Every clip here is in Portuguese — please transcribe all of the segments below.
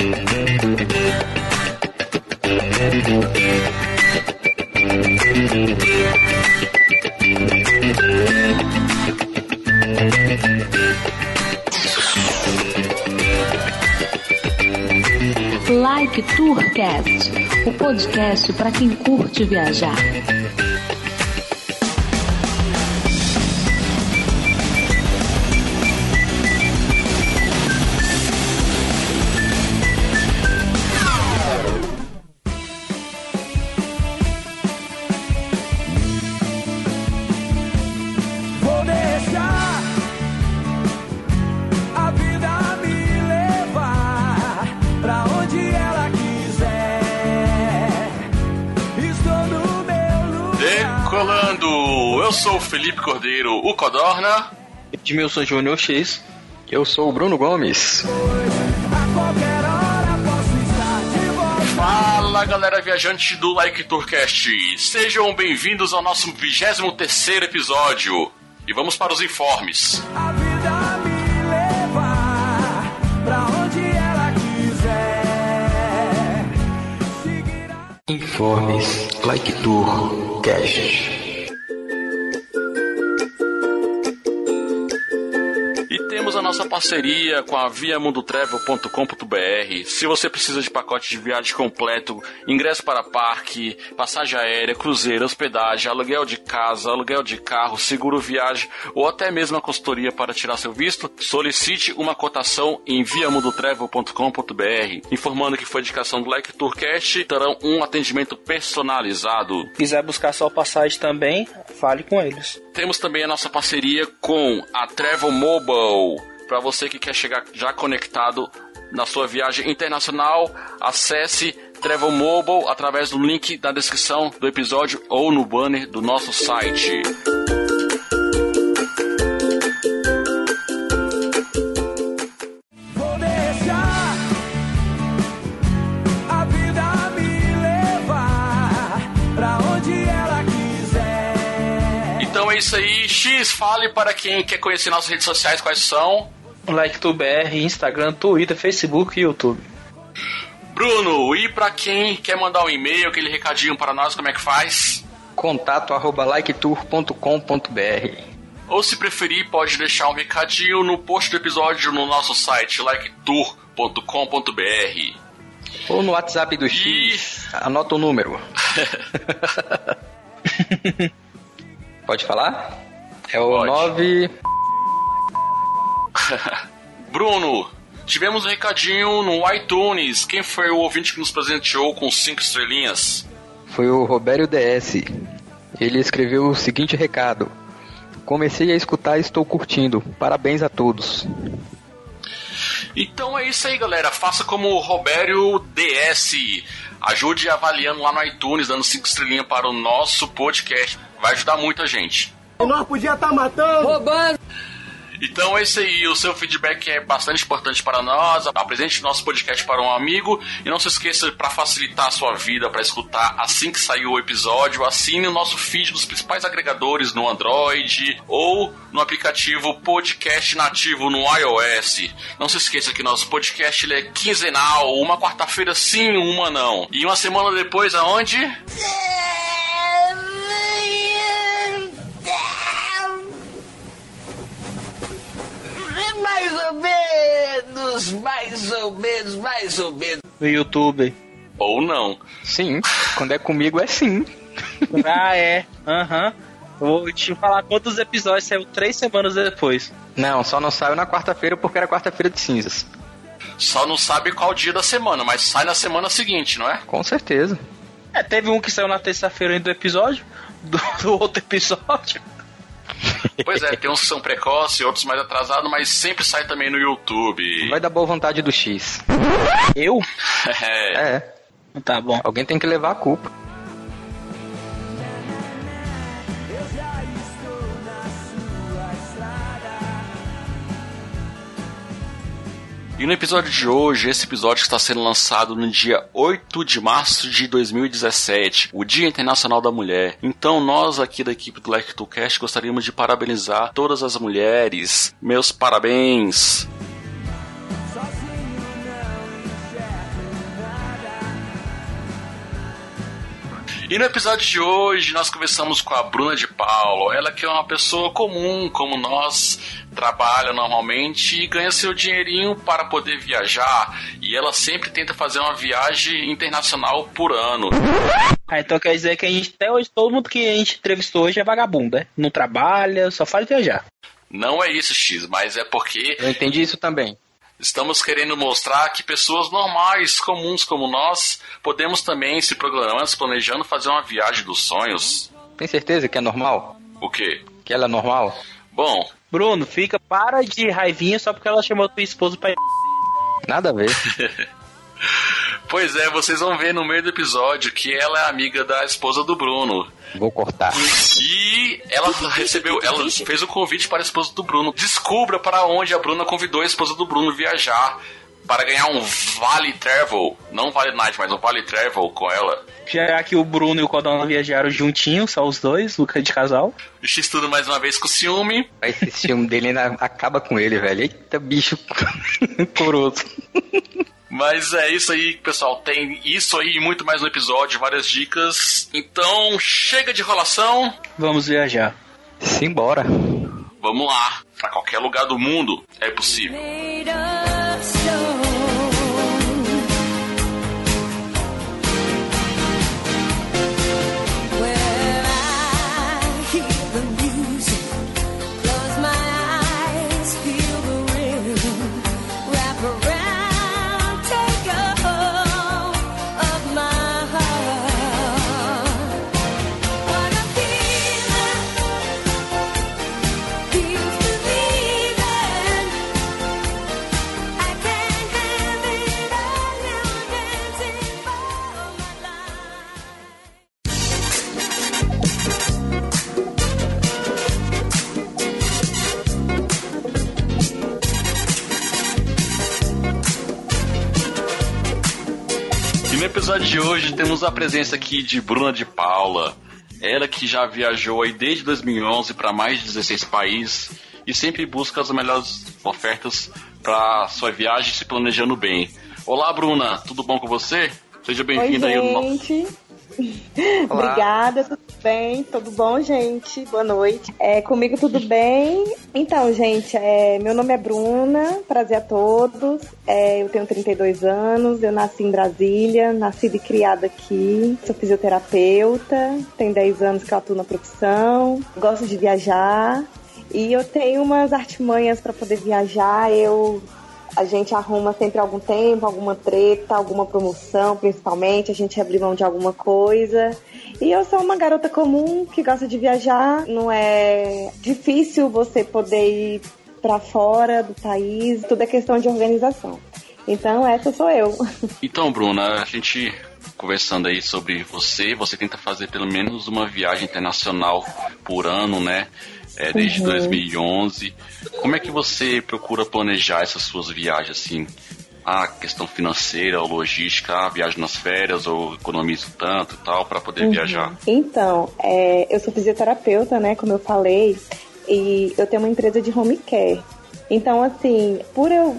Like Tourcast, o podcast para quem curte viajar. Felipe Cordeiro, o Codorna. Edmilson Júnior X. Eu sou o Bruno Gomes. Fala galera viajante do Like Tourcast, sejam bem-vindos ao nosso 23 episódio. E vamos para os informes. A vida me levar pra onde ela quiser. Seguirá. Informes Like Tour parceria com a viamundotravel.com.br. Se você precisa de pacote de viagem completo, ingresso para parque, passagem aérea, cruzeiro, hospedagem, aluguel de casa, aluguel de carro, seguro viagem ou até mesmo a consultoria para tirar seu visto, solicite uma cotação em viamundotravel.com.br. Informando que foi indicação do Like Tourcast, terão um atendimento personalizado. quiser buscar sua passagem também, fale com eles. Temos também a nossa parceria com a Travel Mobile. Para você que quer chegar já conectado na sua viagem internacional, acesse Travel Mobile através do link da descrição do episódio ou no banner do nosso site. Então é isso aí. X, fale para quem quer conhecer nossas redes sociais quais são. Like BR, Instagram, Twitter, Facebook e YouTube. Bruno, e para quem quer mandar um e-mail, aquele recadinho para nós, como é que faz? Contato arroba liketour.com.br. Ou se preferir, pode deixar um recadinho no post do episódio no nosso site liketour.com.br. Ou no WhatsApp do X. Anota o número. Pode falar? É o Pode. 9. Bruno, tivemos um recadinho no iTunes. Quem foi o ouvinte que nos presenteou com cinco estrelinhas? Foi o Robério DS. Ele escreveu o seguinte recado: Comecei a escutar e estou curtindo. Parabéns a todos. Então é isso aí, galera. Faça como o Robério DS. Ajude avaliando lá no iTunes, dando cinco estrelinhas para o nosso podcast. Vai ajudar muita gente. Nós podia estar matando. Então é isso aí, o seu feedback é bastante importante para nós. Apresente nosso podcast para um amigo e não se esqueça para facilitar a sua vida para escutar assim que sair o episódio, assine o nosso feed dos principais agregadores no Android ou no aplicativo Podcast Nativo no iOS. Não se esqueça que nosso podcast ele é quinzenal, uma quarta-feira sim, uma não. E uma semana depois aonde? Mais menos, mais ou menos, mais ou menos. No YouTube. Ou não. Sim, quando é comigo é sim. ah, é. Aham. Vou te falar quantos episódios saiu três semanas depois. Não, só não saiu na quarta-feira porque era quarta-feira de cinzas. Só não sabe qual dia da semana, mas sai na semana seguinte, não é? Com certeza. É, teve um que saiu na terça-feira ainda do episódio, do, do outro episódio. Pois é, tem uns que são precoces, outros mais atrasados, mas sempre sai também no YouTube. Vai da boa vontade do X. Eu? É. É, Tá bom. alguém tem que levar a culpa. E no episódio de hoje, esse episódio está sendo lançado no dia 8 de março de 2017, o Dia Internacional da Mulher. Então, nós aqui da equipe do Like Cast gostaríamos de parabenizar todas as mulheres. Meus parabéns! E no episódio de hoje nós conversamos com a Bruna de Paulo. Ela que é uma pessoa comum, como nós, trabalha normalmente e ganha seu dinheirinho para poder viajar. E ela sempre tenta fazer uma viagem internacional por ano. Ah, então quer dizer que a gente, até hoje, todo mundo que a gente entrevistou hoje é vagabundo, né? Não trabalha, só faz viajar. Não é isso, X, mas é porque Eu entendi isso também. Estamos querendo mostrar que pessoas normais, comuns como nós, podemos também se programando, se planejando fazer uma viagem dos sonhos. Tem certeza que é normal? O quê? Que ela é normal? Bom, Bruno, fica, para de raivinha só porque ela chamou tua esposa pra. Nada a ver. pois é, vocês vão ver no meio do episódio que ela é amiga da esposa do Bruno. Vou cortar. E ela recebeu, ela fez o convite para a esposa do Bruno. Descubra para onde a Bruna convidou a esposa do Bruno viajar para ganhar um Vale Travel, não Vale Night, mas um Vale Travel com ela. Já que o Bruno e o Codona viajaram juntinhos, só os dois, o de casal. O X tudo mais uma vez com ciúme. Esse filme dele ainda acaba com ele, velho. Eita, bicho coroso. Mas é isso aí, pessoal. Tem isso aí e muito mais no episódio, várias dicas. Então, chega de enrolação. Vamos viajar. Simbora. Vamos lá. Pra qualquer lugar do mundo é possível. Episódio de hoje temos a presença aqui de Bruna de Paula. Ela que já viajou aí desde 2011 para mais de 16 países e sempre busca as melhores ofertas para sua viagem se planejando bem. Olá, Bruna, tudo bom com você? Seja bem-vinda aí no- gente. Obrigada, tudo bem? Tudo bom, gente? Boa noite. É, comigo tudo bem? Então, gente, é, meu nome é Bruna, prazer a todos. É, eu tenho 32 anos, eu nasci em Brasília, nascida e criada aqui. Sou fisioterapeuta, tem 10 anos que eu atuo na profissão, gosto de viajar. E eu tenho umas artimanhas para poder viajar. Eu a gente arruma sempre algum tempo, alguma treta, alguma promoção, principalmente. A gente abre mão de alguma coisa. E eu sou uma garota comum que gosta de viajar. Não é difícil você poder ir para fora do país. Tudo é questão de organização. Então, essa sou eu. Então, Bruna, a gente conversando aí sobre você, você tenta fazer pelo menos uma viagem internacional por ano, né? É, desde Uhum. 2011. Como é que você procura planejar essas suas viagens, assim? A questão financeira, ou logística, a viagem nas férias, ou economizo tanto e tal, para poder viajar? Então, é, eu sou fisioterapeuta, né? Como eu falei, e eu tenho uma empresa de home care. Então, assim, por eu,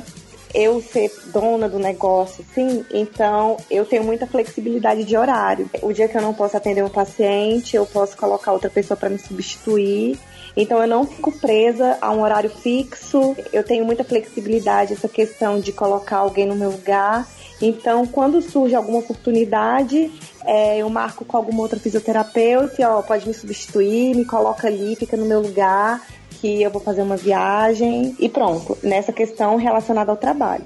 eu ser dona do negócio, assim, então eu tenho muita flexibilidade de horário. O dia que eu não posso atender um paciente, eu posso colocar outra pessoa para me substituir. Então eu não fico presa a um horário fixo. Eu tenho muita flexibilidade essa questão de colocar alguém no meu lugar. Então, quando surge alguma oportunidade, é, eu marco com alguma outra fisioterapeuta, ó, pode me substituir, me coloca ali, fica no meu lugar, que eu vou fazer uma viagem e pronto. Nessa questão relacionada ao trabalho.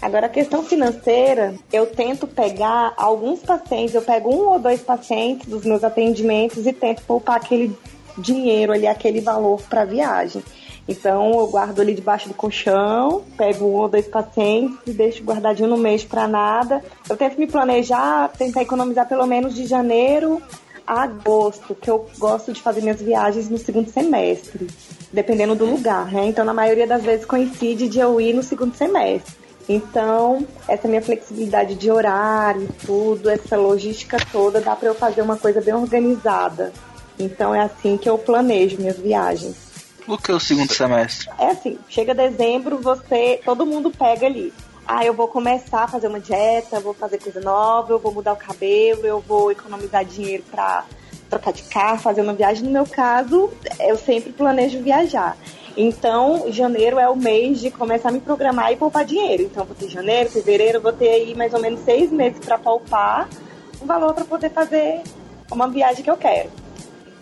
Agora, a questão financeira, eu tento pegar alguns pacientes, eu pego um ou dois pacientes dos meus atendimentos e tento poupar aquele dinheiro ali, aquele valor para viagem. Então, eu guardo ali debaixo do colchão, pego um ou dois pacientes e deixo guardadinho no mês para nada. Eu tento me planejar, tentar economizar pelo menos de janeiro a agosto, que eu gosto de fazer minhas viagens no segundo semestre, dependendo do lugar, né? Então, na maioria das vezes coincide de eu ir no segundo semestre. Então, essa minha flexibilidade de horário, tudo, essa logística toda, dá para eu fazer uma coisa bem organizada. Então, é assim que eu planejo minhas viagens. O que é o segundo semestre? É assim, chega dezembro, você, todo mundo pega ali ah, eu vou começar a fazer uma dieta, vou fazer coisa nova, eu vou mudar o cabelo, eu vou economizar dinheiro pra trocar de carro, fazer uma viagem. No meu caso, eu sempre planejo viajar. Então, janeiro é o mês de começar a me programar e poupar dinheiro. Então, vou ter janeiro, fevereiro, vou ter aí mais ou menos seis meses para poupar um valor para poder fazer uma viagem que eu quero.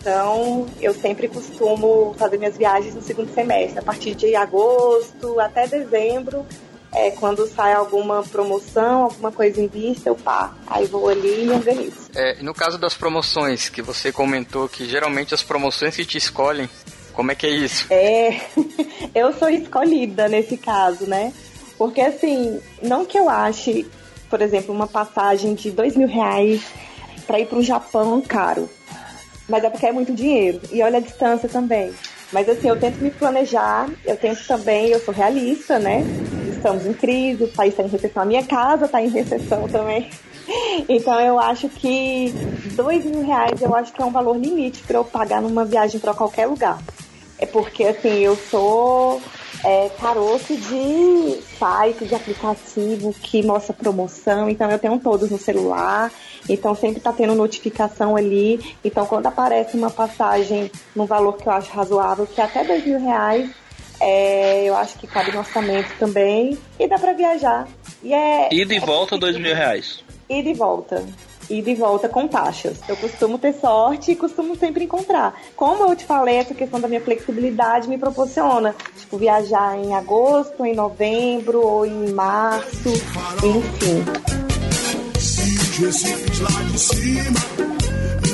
Então, eu sempre costumo fazer minhas viagens no segundo semestre, a partir de agosto até dezembro. É, quando sai alguma promoção, alguma coisa em vista, eu pá, aí vou ali e me organizo. É, no caso das promoções, que você comentou que geralmente as promoções que te escolhem, como é que é isso? É, eu sou escolhida nesse caso, né? Porque assim, não que eu ache, por exemplo, uma passagem de dois mil reais para ir para o Japão caro, mas é porque é muito dinheiro. E olha a distância também. Mas assim, eu tento me planejar, eu tento também, eu sou realista, né? Estamos em crise, o país está em recessão, a minha casa está em recessão também. Então eu acho que dois mil reais eu acho que é um valor limite para eu pagar numa viagem para qualquer lugar. É porque assim, eu sou é, caroço de site, de aplicativo que mostra promoção, então eu tenho todos no celular, então sempre tá tendo notificação ali. Então quando aparece uma passagem num valor que eu acho razoável, que é até dois mil reais, é, eu acho que cabe no orçamento também e dá para viajar. E é Ida e volta, dois mil reais. ida e volta. E volta com taxas. Eu costumo ter sorte e costumo sempre encontrar. Como eu te falei, essa questão da minha flexibilidade me proporciona, tipo, viajar em agosto, em novembro ou em março, enfim. os recifes lá de cima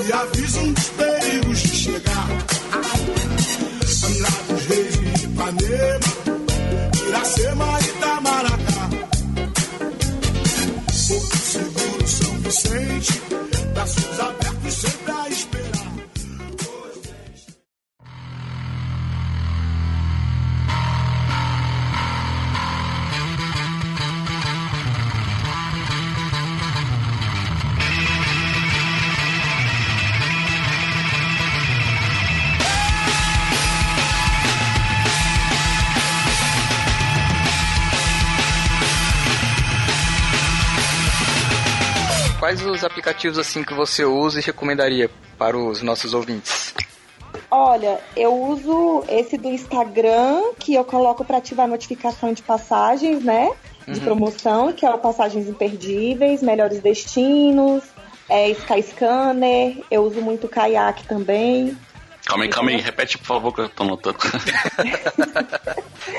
me dos perigos aplicativos assim que você usa e recomendaria para os nossos ouvintes? Olha, eu uso esse do Instagram, que eu coloco para ativar notificação de passagens, né? De promoção, que é o Passagens Imperdíveis, Melhores Destinos, é, Skyscanner, eu uso muito Kayak também. Calma aí, calma aí. Repete, por favor, que eu tô notando.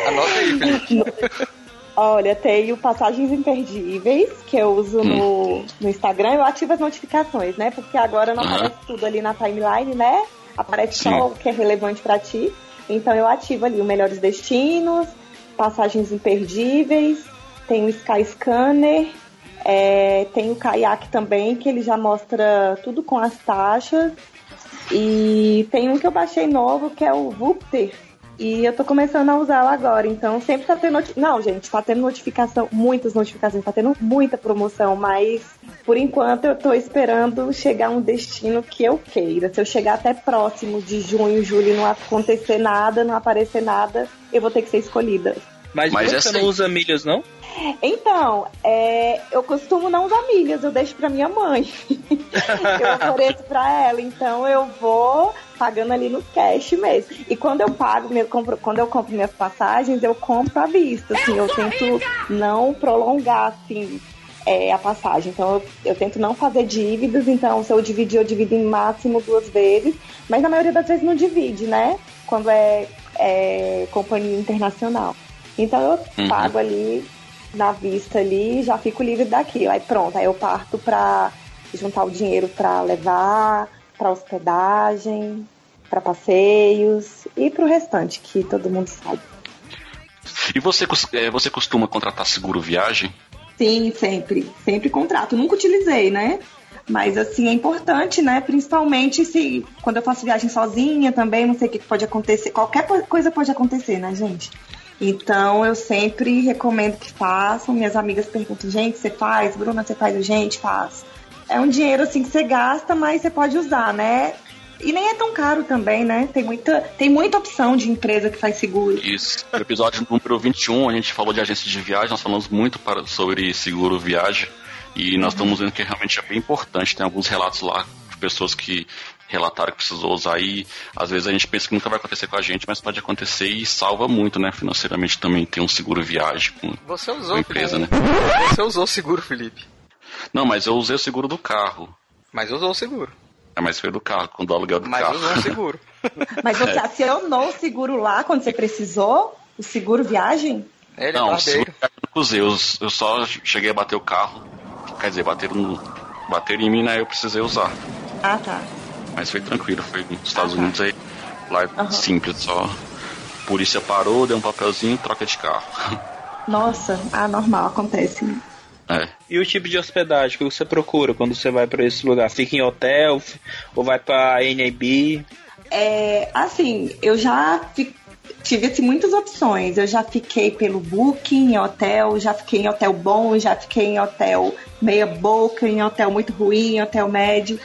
Anota aí, Felipe. Olha, tem o Passagens Imperdíveis, que eu uso no, no Instagram. Eu ativo as notificações, né? Porque agora não aparece tudo ali na timeline, né? Aparece Sim. só o que é relevante pra ti. Então eu ativo ali o Melhores Destinos, Passagens Imperdíveis, tem o Sky Scanner, é, tem o Kayak também, que ele já mostra tudo com as taxas. E tem um que eu baixei novo, que é o Vupter. E eu tô começando a usá-lo agora. Então sempre tá tendo. Não, gente, tá tendo notificação, muitas notificações, tá tendo muita promoção, mas por enquanto eu tô esperando chegar um destino que eu queira. Se eu chegar até próximo de junho, julho e não acontecer nada, não aparecer nada, eu vou ter que ser escolhida. Mas, Mas você essa não aí- usa milhas, não? Então, é, eu costumo não usar milhas, eu deixo pra minha mãe. eu ofereço pra ela, então eu vou pagando ali no cash mesmo. E quando eu pago, eu compro, quando eu compro minhas passagens, eu compro à vista, assim, eu tento não prolongar, assim, é, a passagem. Então eu, eu tento não fazer dívidas, então se eu dividir, eu divido em máximo duas vezes, mas na maioria das vezes não divide, né? Quando é, é companhia internacional. Então eu Uhum. pago ali na vista ali, já fico livre daquilo. Aí pronto, aí eu parto pra juntar o dinheiro pra levar, pra hospedagem, pra passeios e pro restante, que todo mundo sabe. E você, é, você costuma contratar seguro viagem? Sim, sempre. Sempre contrato. Nunca utilizei, né? Mas assim, é importante, né? Principalmente se quando eu faço viagem sozinha também, não sei o que pode acontecer. Qualquer coisa pode acontecer, né, gente? Então eu sempre recomendo que façam. Minhas amigas perguntam, gente, você faz? Bruna, você faz? Gente, faz. É um dinheiro assim que você gasta, mas você pode usar, né? E nem é tão caro também, né? Tem muita, tem muita opção de empresa que faz seguro. Isso. No episódio número 21, a gente falou de agência de viagem, nós falamos muito para, sobre seguro viagem. E nós estamos vendo que realmente é bem importante. Tem alguns relatos lá de pessoas que relataram que precisou usar e às vezes a gente pensa que nunca vai acontecer com a gente, mas pode acontecer e salva muito, né? Financeiramente também tem um seguro viagem com, Você usou, a empresa, né? Felipe. Você usou o seguro, Felipe. Não, mas eu usei o seguro do carro. Mas usou o seguro. É, mas foi do carro, com o aluguel do Mas carro. usou o seguro. Mas você É. acionou o seguro lá quando você precisou? O seguro viagem? Ele Não, é o seguro eu não usei, eu, eu só cheguei a bater o carro. Quer dizer, bateram, no, bateram em mim, né? Eu precisei usar. Ah, tá. Mas foi tranquilo, foi nos Estados Ah, tá. Unidos aí. Lá é Aham. simples, só. Polícia parou, deu um papelzinho, troca de carro. Nossa, ah, normal, acontece. É. E o tipo de hospedagem que você procura quando você vai pra esse lugar? Fica em hotel ou vai pra NAB? É, assim, eu já fi- tive assim, muitas opções. Eu já fiquei pelo Booking, em hotel, já fiquei em hotel bom, já fiquei em hotel meia boca, em hotel muito ruim, em hotel médio.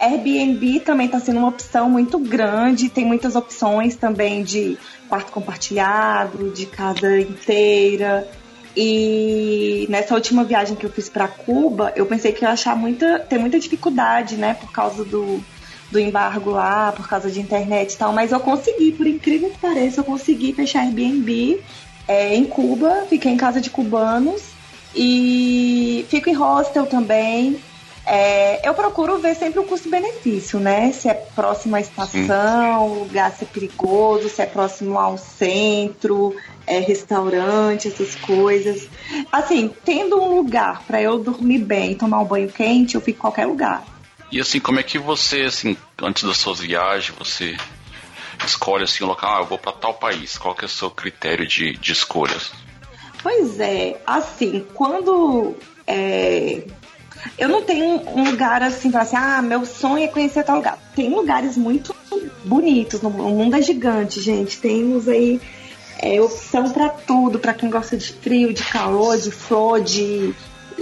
Airbnb também está sendo uma opção muito grande, tem muitas opções também de quarto compartilhado, de casa inteira. E nessa última viagem que eu fiz para Cuba, eu pensei que ia achar muita, ter muita dificuldade, né, por causa do, do embargo lá, por causa de internet e tal, mas eu consegui, por incrível que pareça, eu consegui fechar Airbnb é, em Cuba, fiquei em casa de cubanos e fico em hostel também. É, eu procuro ver sempre o custo-benefício, né? Se é próximo à estação, o lugar se é perigoso, se é próximo ao centro, é, restaurante, essas coisas. Assim, tendo um lugar para eu dormir bem e tomar um banho quente, eu fico em qualquer lugar. E assim, como é que você, assim, antes das suas viagens, você escolhe assim um local, ah, eu vou pra tal país? Qual que é o seu critério de, de escolhas? Pois é, assim, quando é, eu não tenho um lugar assim, pra assim, ah, meu sonho é conhecer tal lugar. Tem lugares muito bonitos, o mundo é gigante, gente. Temos aí é, opção pra tudo, pra quem gosta de frio, de calor, de flor, de,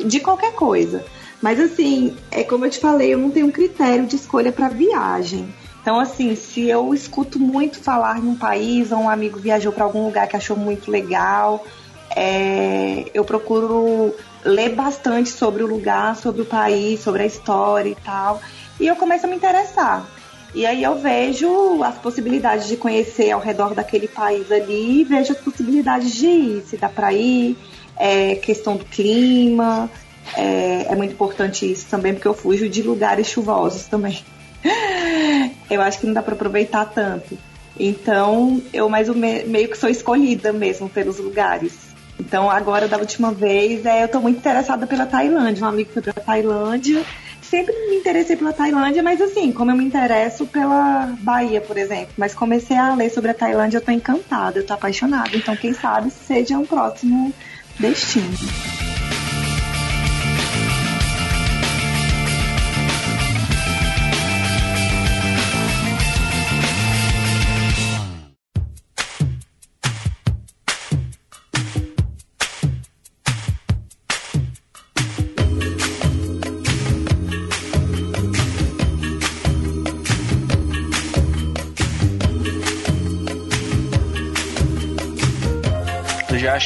de qualquer coisa. Mas assim, é como eu te falei, eu não tenho um critério de escolha pra viagem. Então, assim, se eu escuto muito falar em um país, ou um amigo viajou pra algum lugar que achou muito legal, é, eu procuro ler bastante sobre o lugar, sobre o país, sobre a história e tal. E eu começo a me interessar. E aí eu vejo as possibilidades de conhecer ao redor daquele país ali, vejo as possibilidades de ir, se dá pra ir, é, questão do clima. É, é muito importante isso também, porque eu fujo de lugares chuvosos também. eu acho que não dá pra aproveitar tanto. Então, eu mais ou me- meio que sou escolhida mesmo pelos lugares. Então, agora, da última vez, é, eu tô muito interessada pela Tailândia. Um amigo foi pra Tailândia. Sempre me interessei pela Tailândia, mas assim, como eu me interesso pela Bahia, por exemplo. Mas comecei a ler sobre a Tailândia, eu tô encantada, eu tô apaixonada. Então, quem sabe seja um próximo destino.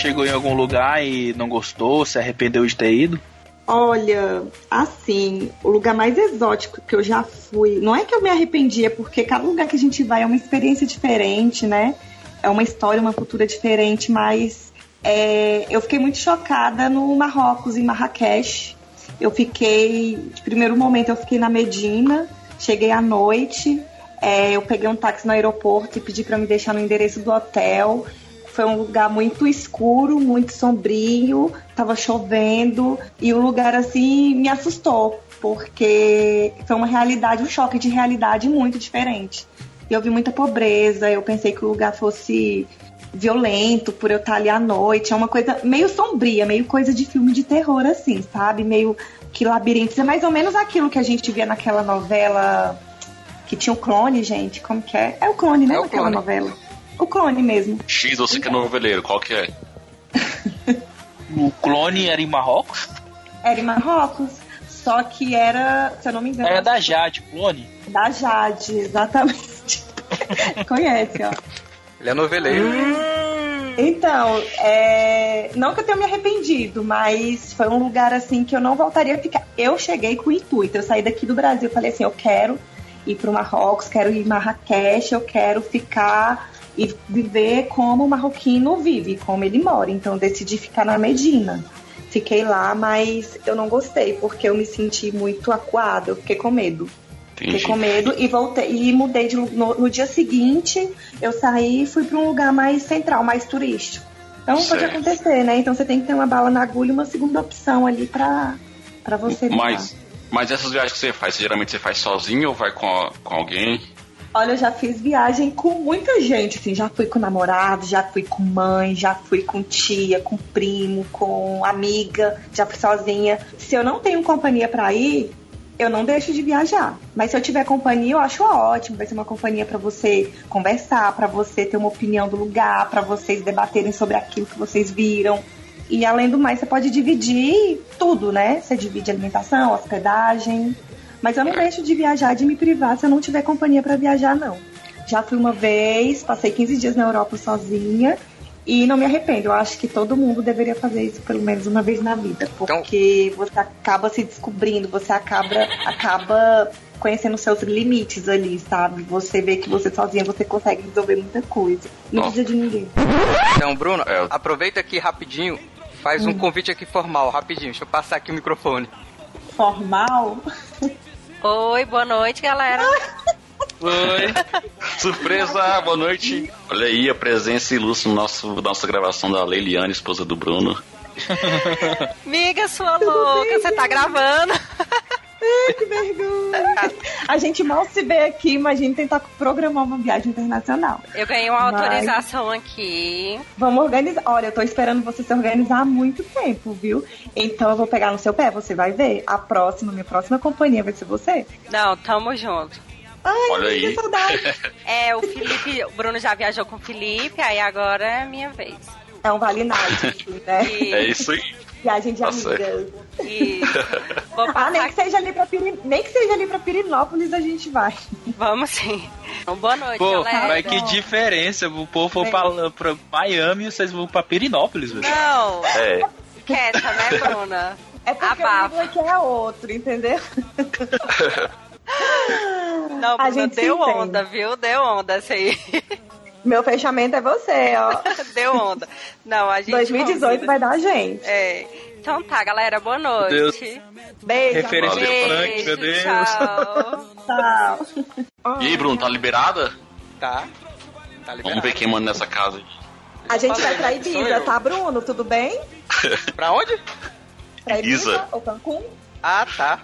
Chegou em algum lugar e não gostou, se arrependeu de ter ido? Olha, assim, o lugar mais exótico que eu já fui, não é que eu me arrependi, é porque cada lugar que a gente vai é uma experiência diferente, né? É uma história, uma cultura diferente, mas é, eu fiquei muito chocada no Marrocos, em Marrakech. Eu fiquei, de primeiro momento, eu fiquei na Medina, cheguei à noite, é, eu peguei um táxi no aeroporto e pedi para me deixar no endereço do hotel. Foi um lugar muito escuro, muito sombrio, tava chovendo e o lugar assim me assustou, porque foi uma realidade, um choque de realidade muito diferente. E eu vi muita pobreza, eu pensei que o lugar fosse violento por eu estar ali à noite. É uma coisa meio sombria, meio coisa de filme de terror, assim, sabe? Meio que labirintos. É mais ou menos aquilo que a gente via naquela novela que tinha o clone, gente. Como que é? É o clone, né? É o naquela Clone. novela. O clone mesmo. X você que é noveleiro, qual que é? O clone era em Marrocos? Era em Marrocos. Só que era, se eu não me engano, Era da Jade, clone. da Jade, exatamente. Conhece, ó. Ele é noveleiro. Então, é... não que eu tenha me arrependido, mas foi um lugar assim que eu não voltaria a ficar. Eu cheguei com o intuito, eu saí daqui do Brasil, falei assim, eu quero ir para o Marrocos, quero ir em Marrakech, eu quero ficar e viver como o marroquino vive, como ele mora. Então, eu decidi ficar na Medina. Fiquei lá, mas eu não gostei, porque eu me senti muito acuada, eu fiquei com medo. Fiquei Entendi. com medo e voltei e mudei de no, no dia seguinte, eu saí e fui para um lugar mais central, mais turístico. Então pode Certo. acontecer, né? Então você tem que ter uma bala na agulha e uma segunda opção ali pra, pra você. Mas, mas essas viagens que você faz, geralmente você faz sozinho ou vai com, a- com alguém? Olha, eu já fiz viagem com muita gente, assim, já fui com namorado, já fui com mãe, já fui com tia, com primo, com amiga, já fui sozinha. Se eu não tenho companhia pra ir, eu não deixo de viajar. Mas se eu tiver companhia, eu acho ótimo. Vai ser uma companhia pra você conversar, pra você ter uma opinião do lugar, pra vocês debaterem sobre aquilo que vocês viram. E além do mais, você pode dividir tudo, né? Você divide alimentação, hospedagem. Mas eu não deixo de viajar, de me privar se eu não tiver companhia pra viajar, não. Já fui uma vez, passei 15 dias na Europa sozinha e não me arrependo. Eu acho que todo mundo deveria fazer isso pelo menos uma vez na vida, porque você acaba se descobrindo, você acaba, acaba conhecendo seus limites ali, sabe? Você vê que você sozinha você consegue resolver muita coisa. Não precisa de ninguém. Então, Bruno, aproveita aqui rapidinho, faz um Hum. convite aqui formal, rapidinho. Deixa eu passar aqui o microfone. Formal? Oi, boa noite, galera. Oi. Surpresa, boa noite. Olha aí a presença ilustre no nosso nossa gravação da Leiliane, esposa do Bruno. Miga, sua louca, você tá gravando? Ai, que vergonha. A gente mal se vê aqui, imagina tentar programar uma viagem internacional. Eu ganhei uma Mas- autorização aqui. Vamos organizar. Olha, eu tô esperando você se organizar há muito tempo, viu? Então eu vou pegar no seu pé, você vai ver. A próxima, minha próxima companhia vai ser você. Não, tamo junto. Ai, Olha aí. saudade. É, o Felipe, o Bruno já viajou com o Felipe, aí agora é minha vez. É um Vale Night, né? É isso aí. Viagem de Tá amigas. certo. Isso. Vou Ah, nem que seja ali pra Piri... nem que seja ali pra Pirinópolis a gente vai. Vamos sim. Então, boa noite, Pô, galera. mas que diferença. O povo for pra, pra Miami e vocês vão pra Pirinópolis, velho. Não, É. quieta, né, Bruna? É porque o Abafa. aqui é outro, entendeu? Não, A Bruna, deu entende. onda, viu? Deu onda essa aí. Meu fechamento é você, ó. Deu onda. Não, a gente 2018 combina. vai dar gente. É. Então tá, galera, boa noite. Deus. Beijo. Referência funk, meu Deus. Tchau. Tchau. E aí, Bruno, tá liberada? Tá. Tá liberado. Vamos ver quem manda nessa casa. A gente vai pra Ibiza, tá, Bruno? Tudo bem? Pra onde? Pra Ibiza Ibiza. ou Cancún? Ah, tá.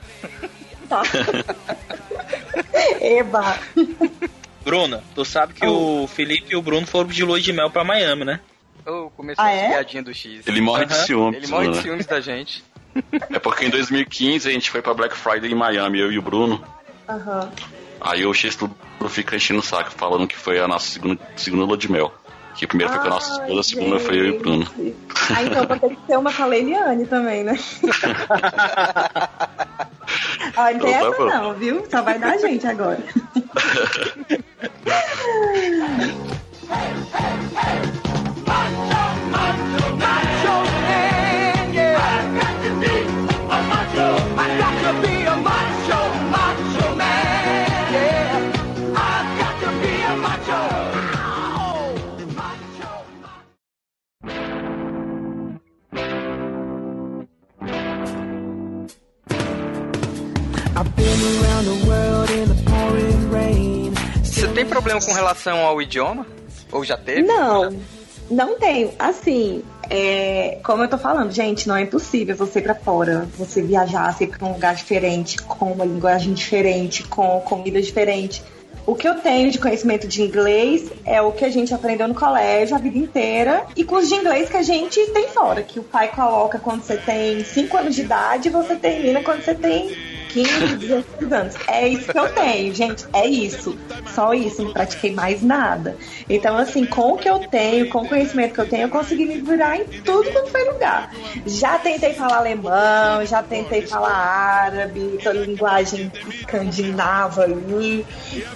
Tá. Eba. Bruna, tu sabe que o Felipe e o Bruno foram de lua de mel pra Miami, né? Oh, começou Ah, a é? piadinha do X. Ele morre de Aham. ciúmes. Ele morre de Bruno. ciúmes da gente. É porque em 2015 a gente foi pra Black Friday em Miami, eu e o Bruno. Aham. Aí o X tudo fica enchendo o saco, falando que foi a nossa segunda, segunda lua de mel. Que a primeira foi com a nossa esposa, a segunda foi eu e o Bruno. Ah, então vou ter que ter uma com a Leiliane também, né? Ó, não tem tá essa bom. não, viu? Só vai dar gente agora. Você com relação ao idioma? Ou já teve? Não, não tenho. Assim, é, como eu tô falando, gente, não é impossível você ir pra fora, você viajar, você ir pra um lugar diferente, com uma linguagem diferente, com comida diferente. O que eu tenho de conhecimento de inglês é o que a gente aprendeu no colégio a vida inteira e curso de inglês que a gente tem fora, que o pai coloca quando você tem 5 anos de idade e você termina quando você tem 15, 16 anos. É isso que eu tenho, gente. É isso. Só isso. Não pratiquei mais nada. Então, assim, com o que eu tenho, com o conhecimento que eu tenho, eu consegui me virar em tudo quanto foi lugar. Já tentei falar alemão, já tentei falar árabe, toda linguagem escandinava ali.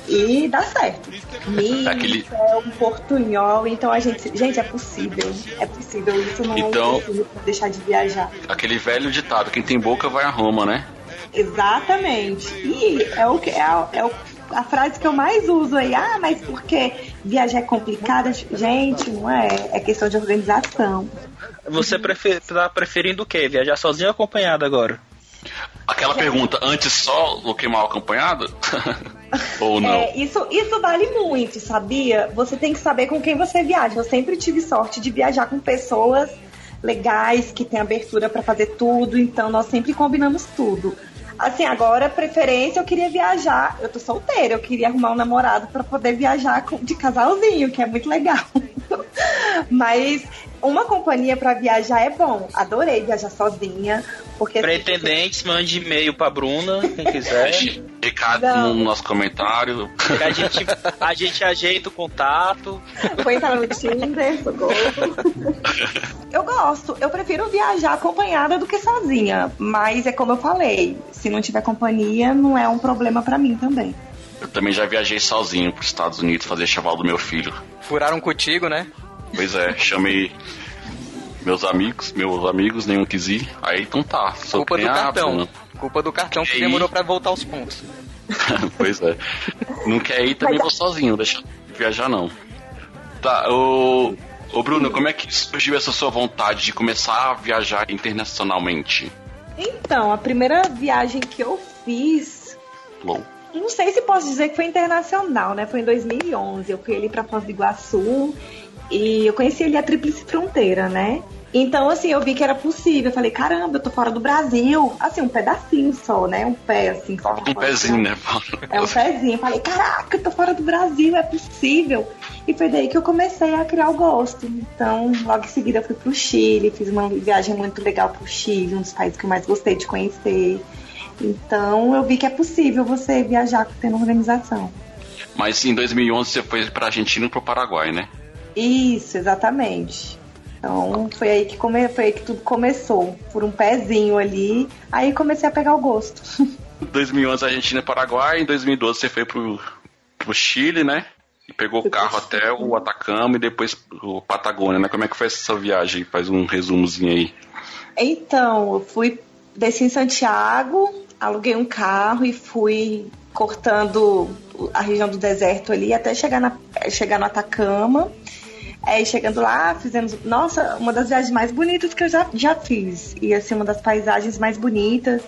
E dá certo. Miss, Aquele- é um portunhol. Então, a gente. Gente, é possível. É possível. Isso não Então- é possível deixar de viajar. Aquele velho ditado, quem tem boca vai a Roma, né? Exatamente. E é o que é, a- é o- a frase que eu mais uso aí. Ah, mas porque viajar é complicado? Gente, não é. É questão de organização. Você prefer, tá preferindo o quê? Viajar sozinho ou acompanhado agora? Aquela pergunta, antes só do que mal acompanhado? Ou não? É, isso, isso vale muito, sabia? Você tem que saber com quem você viaja. Eu sempre tive sorte de viajar com pessoas legais, que têm abertura pra fazer tudo, então nós sempre combinamos tudo. Assim, agora, preferência, eu queria viajar. Eu tô solteira, eu queria arrumar um namorado pra poder viajar de casalzinho, que é muito legal. Mas uma companhia pra viajar é bom. Adorei viajar sozinha, porque Pretendentes, mande e-mail pra Bruna, quem quiser. Recado no nosso comentário. A gente, a gente ajeita o contato. Vou entrar no Tinder, socorro. Eu gosto, eu prefiro viajar acompanhada do que sozinha. Mas é como eu falei, se não tiver companhia, não é um problema pra mim também. Eu também já viajei sozinho pros Estados Unidos fazer chaval do meu filho. Furaram contigo, né? Pois é, chamei meus amigos, meus amigos, nenhum quis ir. Aí então tá, sou Culpa do cartão. Culpa do cartão que demorou pra voltar aos pontos. pois é. Não quer ir, também vou sozinho, deixa eu viajar não. Tá, ô, ô Bruno, como é que surgiu essa sua vontade de começar a viajar internacionalmente? Então, a primeira viagem que eu fiz, Low. não sei se posso dizer que foi internacional, né? Foi em 2011. Eu fui ali pra Foz do Iguaçu e eu conheci ali a Tríplice Fronteira, né? Então, assim, eu vi que era possível. Eu falei, caramba, eu tô fora do Brasil. Assim, um pedacinho só, né? Um pé, assim. com um pezinho, né, Paulo? É um pezinho. Eu falei, caraca, eu tô fora do Brasil, é possível. E foi daí que eu comecei a criar o gosto. Então, logo em seguida eu fui pro Chile, fiz uma viagem muito legal pro Chile, um dos países que eu mais gostei de conhecer. Então, eu vi que é possível você viajar tendo organização. Mas em 2011 você foi pra Argentina e pro Paraguai, né? Isso, exatamente. Então, foi aí que come... foi aí que tudo começou, por um pezinho ali. Aí comecei a pegar o gosto. Em 2011 Argentina e Paraguai, em 2012 você foi pro, pro Chile, né? E pegou o carro até o Atacama e depois o Patagônia, né? Como é que foi essa viagem? Faz um resumozinho aí. Então, eu fui, desci em Santiago, aluguei um carro e fui cortando a região do deserto ali até chegar, na, chegar no Atacama. Aí chegando lá, fizemos, nossa, uma das viagens mais bonitas que eu já, já fiz. E assim, uma das paisagens mais bonitas.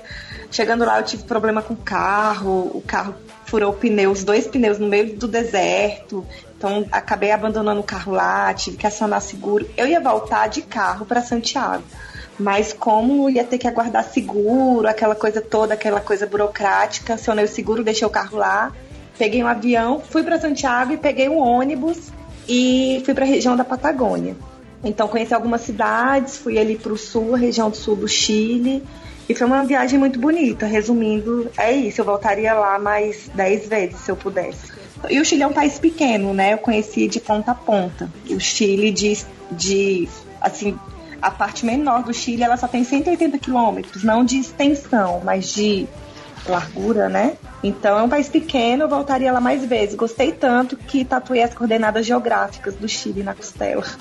Chegando lá, eu tive problema com o carro, o carro furou o pneu, os dois pneus no meio do deserto. Então, acabei abandonando o carro lá, tive que acionar seguro. Eu ia voltar de carro para Santiago. Mas como ia ter que aguardar seguro, aquela coisa toda, aquela coisa burocrática, acionei o seguro, deixei o carro lá, peguei um avião, fui para Santiago e peguei um ônibus e fui para a região da Patagônia. Então conheci algumas cidades, fui ali para o sul, região do sul do Chile, e foi uma viagem muito bonita. Resumindo, é isso, eu voltaria lá mais 10 vezes se eu pudesse. E o Chile é um país pequeno, né? Eu conheci de ponta a ponta. E o Chile de, de assim, a parte menor do Chile, ela só tem 180 quilômetros, não de extensão, mas de largura, né? Então é um país pequeno, eu voltaria lá mais vezes. Gostei tanto que tatuei as coordenadas geográficas do Chile na costela.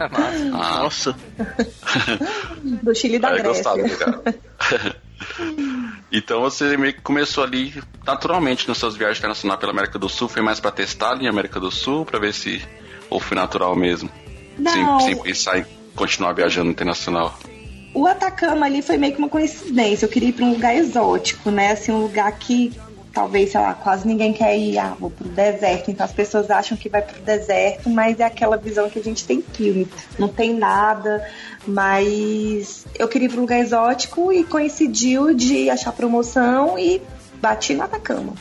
Ah, Nossa. Do Chile da vai Grécia. legal. então você meio que começou ali naturalmente nas suas viagens internacionais pela América do Sul, foi mais pra testar ali em América do Sul, pra ver se ou foi natural mesmo, Não. sem, sem pensar em continuar viajando internacional. O Atacama ali foi meio que uma coincidência. Eu queria ir pra um lugar exótico, né? Assim, um lugar que talvez, sei lá, quase ninguém quer ir. Ah, vou pro deserto. Então as pessoas acham que vai pro deserto, mas é aquela visão que a gente tem em filme. Não tem nada, mas eu queria ir pra um lugar exótico e coincidiu de achar promoção e bati no Atacama.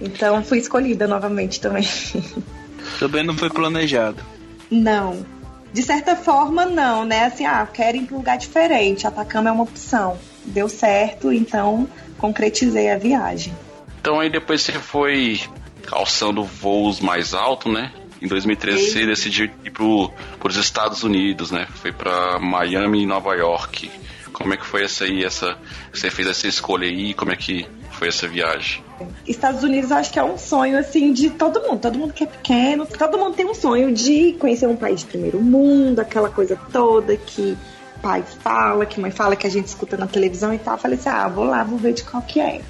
Então fui escolhida novamente também. Também não foi planejado. Não. De certa forma, não, né? Assim, ah, quero ir para um lugar diferente. Atacama é uma opção. Deu certo, então concretizei a viagem. Então aí depois você foi calçando voos mais altos, né? Em 2013 você decidiu ir pro, pros Estados Unidos, né? Foi pra Miami e Nova York. Como é que foi essa aí, essa. Você fez essa escolha aí, como é que foi essa viagem? Estados Unidos eu acho que é um sonho assim de todo mundo, todo mundo que é pequeno, todo mundo tem um sonho de conhecer um país de primeiro mundo, aquela coisa toda que pai fala, que mãe fala, que a gente escuta na televisão e tal. Eu falei assim, ah, vou lá, vou ver de qual que é.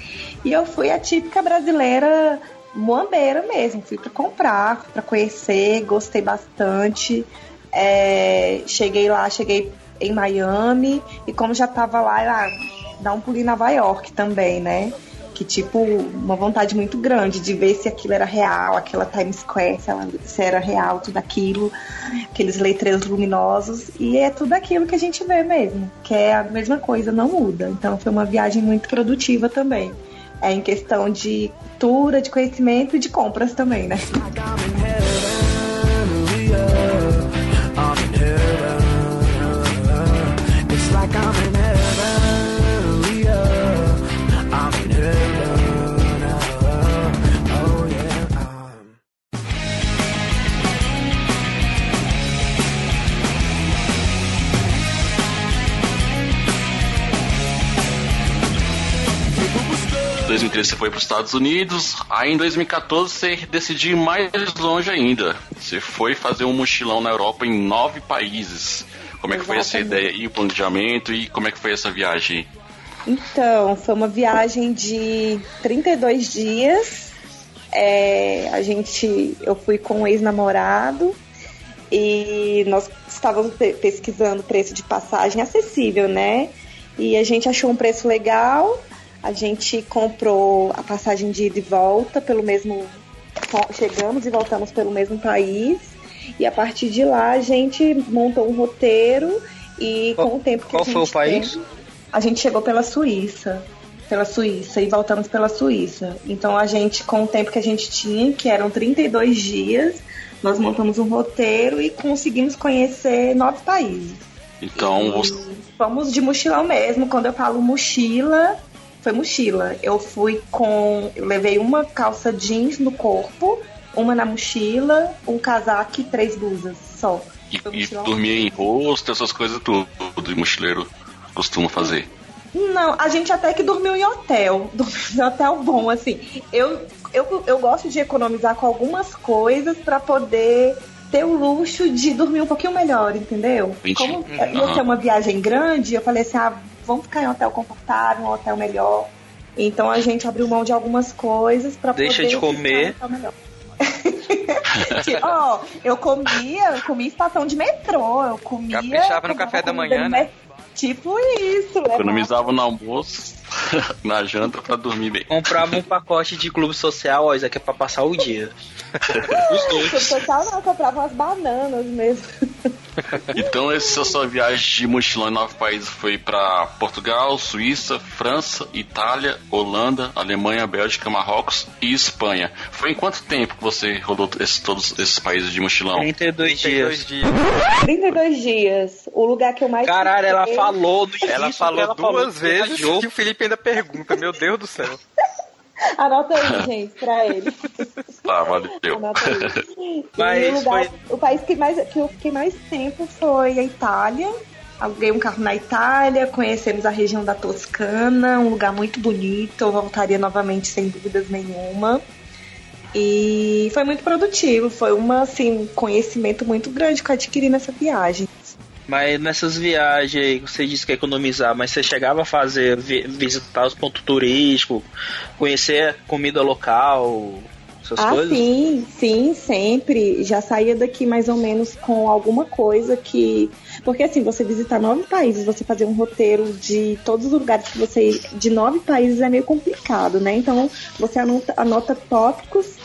E eu fui a típica brasileira moambeira mesmo, fui pra comprar, pra conhecer, gostei bastante. É, cheguei lá, cheguei em Miami e como já tava lá, ah, dá um pulinho em Nova York também, né? Que tipo, uma vontade muito grande de ver se aquilo era real, aquela Times Square, se, ela- se era real, tudo aquilo, aqueles letreiros luminosos. E é tudo aquilo que a gente vê mesmo, que é a mesma coisa, não muda. Então foi uma viagem muito produtiva também. É em questão de cultura, de conhecimento e de compras também, né? 2013 você foi para os Estados Unidos, aí em 2014 você decidiu ir mais longe ainda. Você foi fazer um mochilão na Europa em nove países. Como é que foi essa Exatamente. ideia e o planejamento e como é que foi essa viagem? Então, foi uma viagem de 32 dias. É, a gente, eu fui com um ex-namorado e nós estávamos pe- pesquisando preço de passagem acessível, né? E a gente achou um preço legal. A gente comprou a passagem de ida e volta pelo mesmo. Chegamos e voltamos pelo mesmo país. E a partir de lá a gente montou um roteiro e Qual- com o tempo que qual a gente foi o país? a gente chegou pela Suíça. Pela Suíça e voltamos pela Suíça. Então a gente, com o tempo que a gente tinha, que eram 32 dias, nós montamos um roteiro e conseguimos conhecer nove países. Então, você, Fomos de mochilão mesmo. Quando eu falo mochila, foi mochila. Eu fui com. Eu levei uma calça jeans no corpo, uma na mochila, um casaco e três blusas só. e, e dormir em rosto, essas coisas tudo, o mochileiro costuma fazer. Não, a gente até que dormiu em hotel. Dormiu em hotel bom, assim. Eu, eu, eu gosto de economizar com algumas coisas pra poder ter o luxo de dormir um pouquinho melhor, entendeu? Entendi. Como Uhum. ia ser uma viagem grande, eu falei assim, ah, vamos ficar em um hotel confortável, um hotel melhor. Então a gente abriu mão de algumas coisas pra Deixa poder de em um comer. hotel melhor. Que, Ó, eu comia, eu comia estação de metrô, eu comia. Caprichava no café da manhã, né? met- Tipo isso, levava Economizava no almoço, na janta pra dormir bem. Comprava um pacote de clube social, ó, isso aqui é pra passar o dia. Os Clube dois. social não, eu comprava umas bananas mesmo. Então, essa sua viagem de mochilão em nove países foi pra Portugal, Suíça, França, Itália, Holanda, Alemanha, Bélgica, Marrocos e Espanha. Foi em quanto tempo que você rodou esses, todos esses países de mochilão? 32 dias. 32 dias. 32 dias. O lugar que eu mais. Caralho, ela falou Ela que falou ela duas falou que vezes viajou. e o Felipe ainda pergunta, meu Deus do céu. Anota aí, gente, pra ele. Tá, valeu. Anota aí. Mas o, lugar, foi- o país que, mais, que eu fiquei mais tempo foi a Itália. Aluguei um carro na Itália, conhecemos a região da Toscana, um lugar muito bonito. Eu voltaria novamente sem dúvidas nenhuma. E foi muito produtivo, foi uma, assim, um conhecimento muito grande que eu adquiri nessa viagem. Mas nessas viagens aí, você disse que ia economizar, mas você chegava a fazer, vi- visitar os pontos turísticos, conhecer a comida local, essas ah, coisas? sim, sim, sempre. Já saía daqui mais ou menos com alguma coisa que. Porque assim, você visitar nove países, você fazer um roteiro de todos os lugares que você de nove países é meio complicado, né? Então você anota, anota tópicos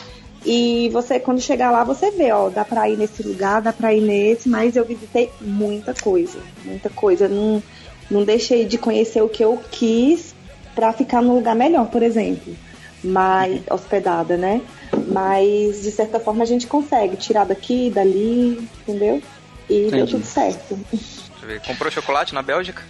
e você, quando chegar lá, você vê, ó, dá pra ir nesse lugar, dá pra ir nesse, mas eu visitei muita coisa, muita coisa. Não, não deixei de conhecer o que eu quis pra ficar num lugar melhor, por exemplo. Mas, hospedada, né? Mas, de certa forma, a gente consegue tirar daqui, dali, entendeu? E deu Entendi. tudo certo. Deixa eu ver. Comprou chocolate na Bélgica?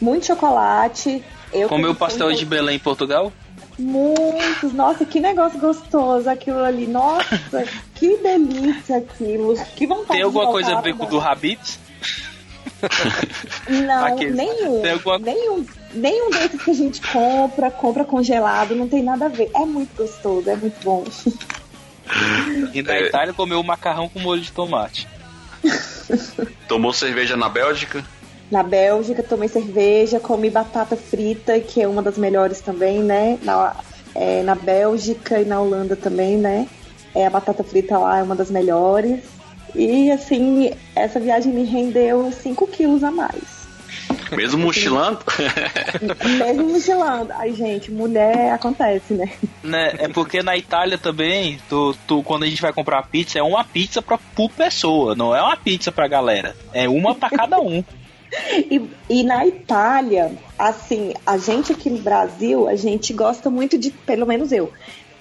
muito chocolate. Eu Comeu pastel de Belém em Portugal? Muitos, nossa, que negócio gostoso aquilo ali. Nossa, que delícia aquilo. Que vontade Tem alguma de coisa a ver com o do Habib's? Não, Aqueles- nenhum. Tem alguma- Nenhum. Nenhum desses que a gente compra, compra congelado, não tem nada a ver. É muito gostoso, é muito bom. E na É. Itália comeu macarrão com molho de tomate. Tomou cerveja na Bélgica? Na Bélgica, tomei cerveja, comi batata frita, que é uma das melhores também, né? Na, é, na Bélgica e na Holanda também, né? É, a batata frita lá é uma das melhores. E, assim, essa viagem me rendeu 5 quilos a mais. Mesmo mochilando? Mesmo mochilando. Ai, gente, mulher acontece, né? Né? É porque na Itália também, tu, tu, quando a gente vai comprar pizza, é uma pizza pra, por pessoa, não é uma pizza pra galera. É uma pra cada um. E, e na Itália, assim, a gente aqui no Brasil, a gente gosta muito de, pelo menos eu,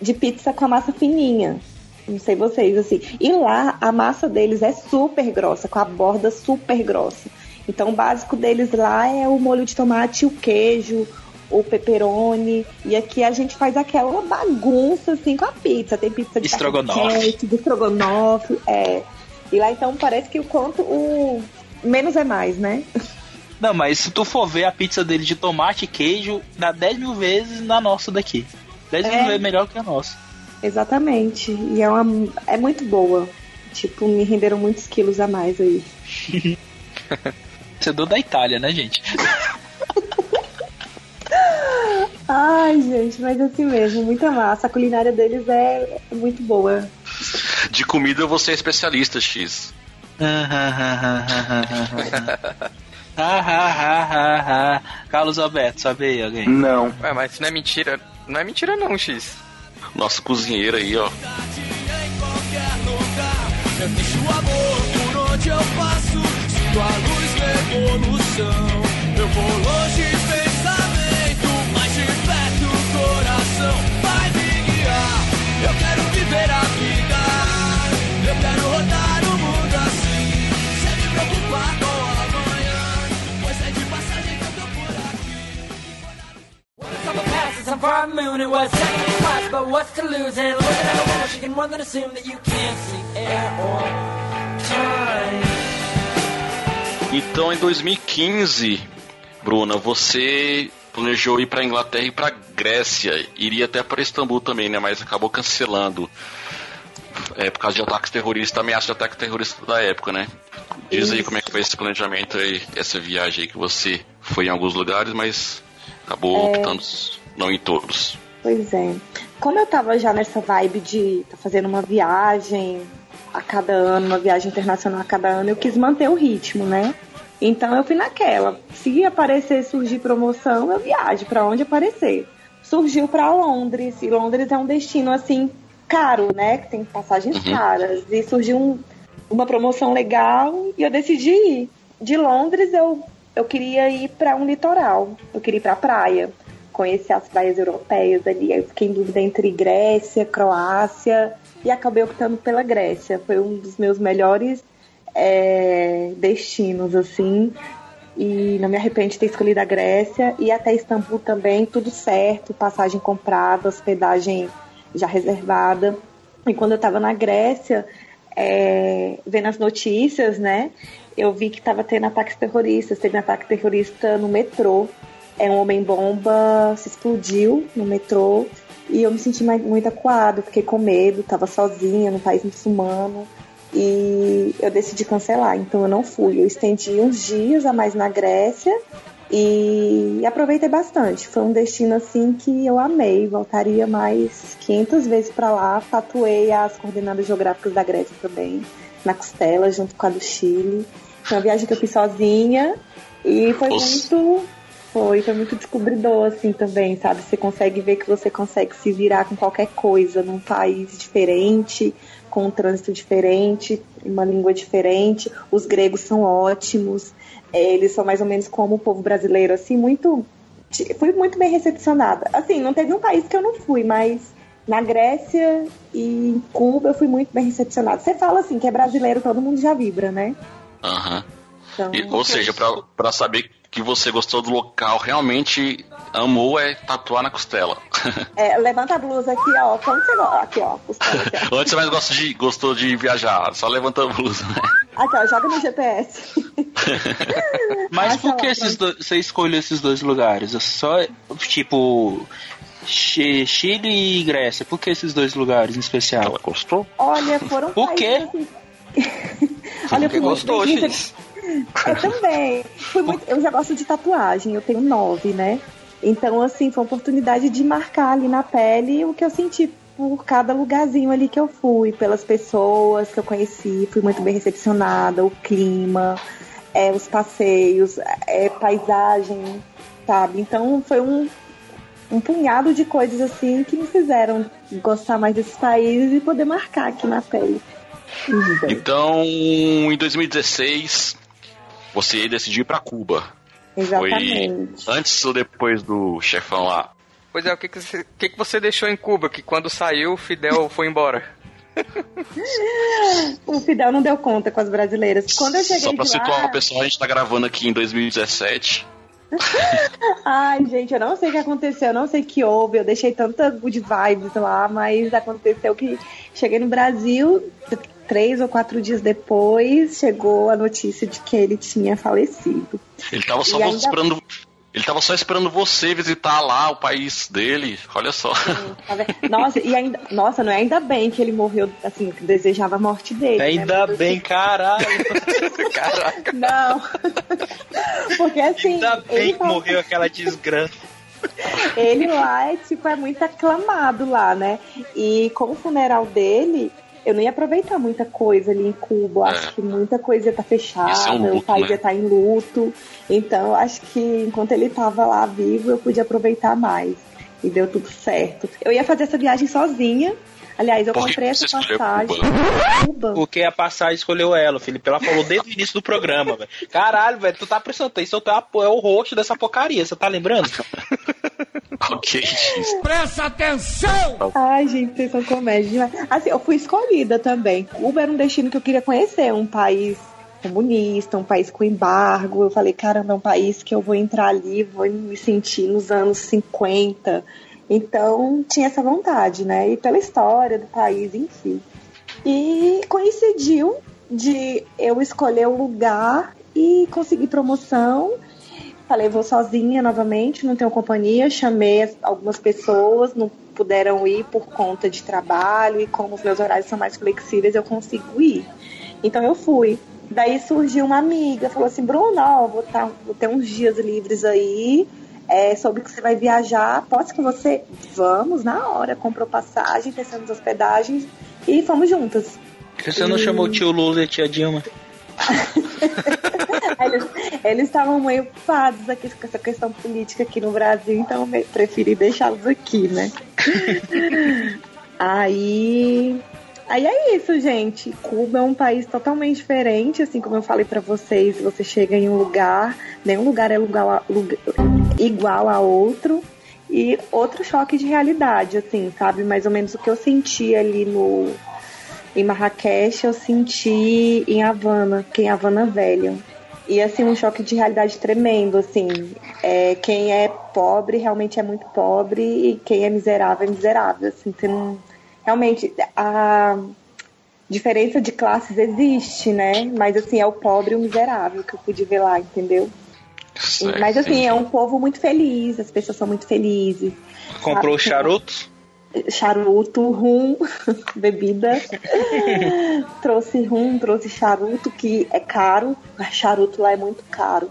de pizza com a massa fininha. Não sei vocês, assim. E lá, a massa deles é super grossa, com a borda super grossa. Então, o básico deles lá é o molho de tomate, o queijo, o pepperoni. E aqui a gente faz aquela bagunça, assim, com a pizza. Tem pizza de Estrogonofe. de estrogonofe, é. E lá, então, parece que o quanto o... Menos é mais, né? Não, mas se tu for ver a pizza dele de tomate e queijo, dá 10 mil vezes na nossa daqui. 10 mil É. vezes melhor que a nossa. Exatamente. E é, uma, é muito boa. Tipo, me renderam muitos quilos a mais aí. Você é da Itália, né, gente? Ai, gente, mas assim mesmo, muita massa. A culinária deles é muito boa. De comida você é especialista, X. Carlos Alberto, sabe aí alguém? Não. Ué, mas isso não é mentira. Não é mentira não, X. Nossa cozinheira aí, ó. Eu deixo o amor por onde eu passo. Sinto a luz. Eu vou longe pensamento, mas de perto o coração vai me guiar. Eu quero I'm far moon. It was second class, but what's to lose? And looking a she can more than assume that you can't see air or time. Então, em 2015, Bruna, você planejou ir pra Inglaterra e pra Grécia. Iria até para Istambul também, né? Mas acabou cancelando. É, por causa de ataques terroristas, ameaça de ataque terrorista da época, né? Diz aí Isso. como é que foi esse planejamento aí, essa viagem aí que você foi em alguns lugares, mas acabou É. optando não em todos. Pois é. Como eu tava já nessa vibe de tá fazendo uma viagem a cada ano, uma viagem internacional a cada ano, eu quis manter o ritmo, né? Então eu fui naquela. Se aparecer, surgir promoção, eu viajo pra onde aparecer. Surgiu pra Londres, e Londres é um destino assim caro, né? Que tem passagens Uhum. caras. E surgiu um- uma promoção legal e eu decidi ir. De Londres eu, eu queria ir pra um litoral. Eu queria ir pra praia conhecer as praias europeias ali. Eu fiquei em dúvida entre Grécia, Croácia e acabei optando pela Grécia. Foi um dos meus melhores é, destinos, assim. E não me arrependo de ter escolhido a Grécia. E até Istambul também, tudo certo, passagem comprada, hospedagem já reservada. E quando eu tava na Grécia, é, vendo as notícias, né? Eu vi que tava tendo ataques terroristas. Teve um ataque terrorista no metrô. É um homem-bomba se explodiu no metrô. E eu me senti muito acuado, fiquei com medo, tava sozinha no país muçulmano. E eu decidi cancelar, então eu não fui. Eu estendi uns dias a mais na Grécia e aproveitei bastante. Foi um destino assim que eu amei, voltaria mais 500 vezes pra lá. Tatuei as coordenadas geográficas da Grécia também, na costela, junto com a do Chile. Foi uma viagem que eu fiz sozinha e foi Nossa. muito foi, foi muito descobridor, assim, também, sabe? Você consegue ver que você consegue se virar com qualquer coisa num país diferente, com um trânsito diferente, uma língua diferente. Os gregos são ótimos, é, eles são mais ou menos como o povo brasileiro, assim, muito. Fui muito bem recepcionada. Assim, não teve um país que eu não fui, mas na Grécia e em Cuba eu fui muito bem recepcionada. Você fala assim que é brasileiro, todo mundo já vibra, né? Aham. Então, E- ou seja, pra saber que você gostou do local, realmente amou é tatuar na costela. É, levanta a blusa aqui, ó. Quando você gosta. Aqui, ó. costela aqui, ó. Onde você mais gosta de, gostou de viajar? Só levanta a blusa, né? Aqui, ó. Joga no GPS. Mas Acha por que lá, esses dois, você escolheu esses dois lugares? É só, tipo, Chi- Chile e Grécia. Por que esses dois lugares em especial? Ela gostou? Olha, foram Por quê? assim- Olha, eu fui muito gostou, gente. Eu também. Muito- eu já gosto de tatuagem, eu tenho nove, né? Então, assim, foi uma oportunidade de marcar ali na pele o que eu senti por cada lugarzinho ali que eu fui, pelas pessoas que eu conheci, fui muito bem recepcionada, o clima, é, os passeios, é, paisagem, sabe? Então foi um, um punhado de coisas assim que me fizeram gostar mais desses países e poder marcar aqui na pele. Então, em 2016, você decidiu ir pra Cuba. Exatamente. Foi antes ou depois do chefão lá? Pois é, o que, que, você, o que, que você deixou em Cuba? Que quando saiu, o Fidel foi embora. O Fidel não deu conta com as brasileiras. Quando eu cheguei Só pra de situar lá... o pessoal, a gente tá gravando aqui em 2017. Ai, gente, eu não sei o que aconteceu, eu não sei o que houve. Eu deixei tanta good vibes lá, mas aconteceu que cheguei no Brasil, três ou quatro dias depois, chegou a notícia de que ele tinha falecido. Ele tava só E ainda- esperando. Ele tava só esperando você visitar lá o país dele. Olha só. Tá vendo? Nossa, e ainda, nossa, não é ainda bem que ele morreu, assim, que desejava a morte dele. né? Ainda bem, caralho. Caraca. Não. Porque assim, Ainda bem ele, que morreu aquela desgraça. ele lá é tipo, é muito aclamado lá, né? E com o funeral dele, eu não ia aproveitar muita coisa ali em Cuba. Acho É. que muita coisa ia estar fechada, Ia ser um o luto, país né? ia estar em luto. Então, acho que enquanto ele tava lá vivo, eu podia aproveitar mais. E deu tudo certo. Eu ia fazer essa viagem sozinha. Aliás, eu Por comprei essa passagem. Cuba? Cuba. Porque a passagem escolheu ela, Felipe. Ela falou desde o início do programa, velho. Caralho, velho, tu tá prestando atenção, tu é, a- é o rosto dessa porcaria, você tá lembrando? ok, X. Presta atenção! Ai, gente, vocês são comédia demais. Assim, eu fui escolhida também. Cuba era um destino que eu queria conhecer, um país comunista, um país com embargo. Eu falei, caramba, é um país que eu vou entrar ali, vou me sentir nos anos 50. Então, tinha essa vontade, né? E pela história do país, enfim. E coincidiu de eu escolher o lugar e conseguir promoção. Falei, vou sozinha novamente, não tenho companhia. Chamei as- algumas pessoas, não puderam ir por conta de trabalho e como os meus horários são mais flexíveis, eu consigo ir. Então eu fui. Daí surgiu uma amiga, falou assim, Bruno, ó, vou, tá- vou ter uns dias livres aí, é, soube que você vai viajar, posso com você? Vamos, na hora, comprou passagem, pensando nas hospedagens e fomos juntas. Por que você não chamou o tio Lula e a tia Dilma? Eles eles estavam meio ocupados aqui com essa questão política aqui no Brasil, então eu preferi deixá-los aqui, né? aí. Aí é isso, gente. Cuba é um país totalmente diferente, assim como eu falei pra vocês. Você chega em um lugar, nenhum lugar é lugar lugar- igual a outro. E outro choque de realidade, assim, sabe? Mais ou menos o que eu senti ali no, em Marrakech, eu senti em Havana, que é Havana Velha. E assim, um choque de realidade tremendo, assim. É, quem é pobre realmente é muito pobre e quem é miserável é miserável. Assim, você não- realmente a diferença de classes existe, né? Mas assim, é o pobre e o miserável que eu pude ver lá, entendeu? Certo, Mas assim, entendi. é um povo muito feliz, as pessoas são muito felizes. Comprou Sabe? charutos? Charuto, rum, bebida. trouxe rum, trouxe charuto, que é caro. Charuto lá é muito caro.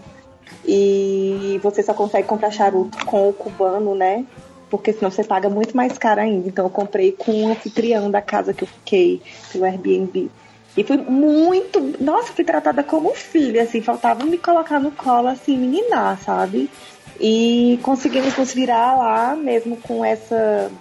E você só consegue comprar charuto com o cubano, né? Porque senão você paga muito mais caro ainda. Então eu comprei com o anfitrião da casa que eu fiquei, pelo Airbnb. E fui muito. Nossa, fui tratada como filha, assim. Faltava me colocar no colo, assim, meninar, sabe? E conseguimos nos virar lá, mesmo com essa.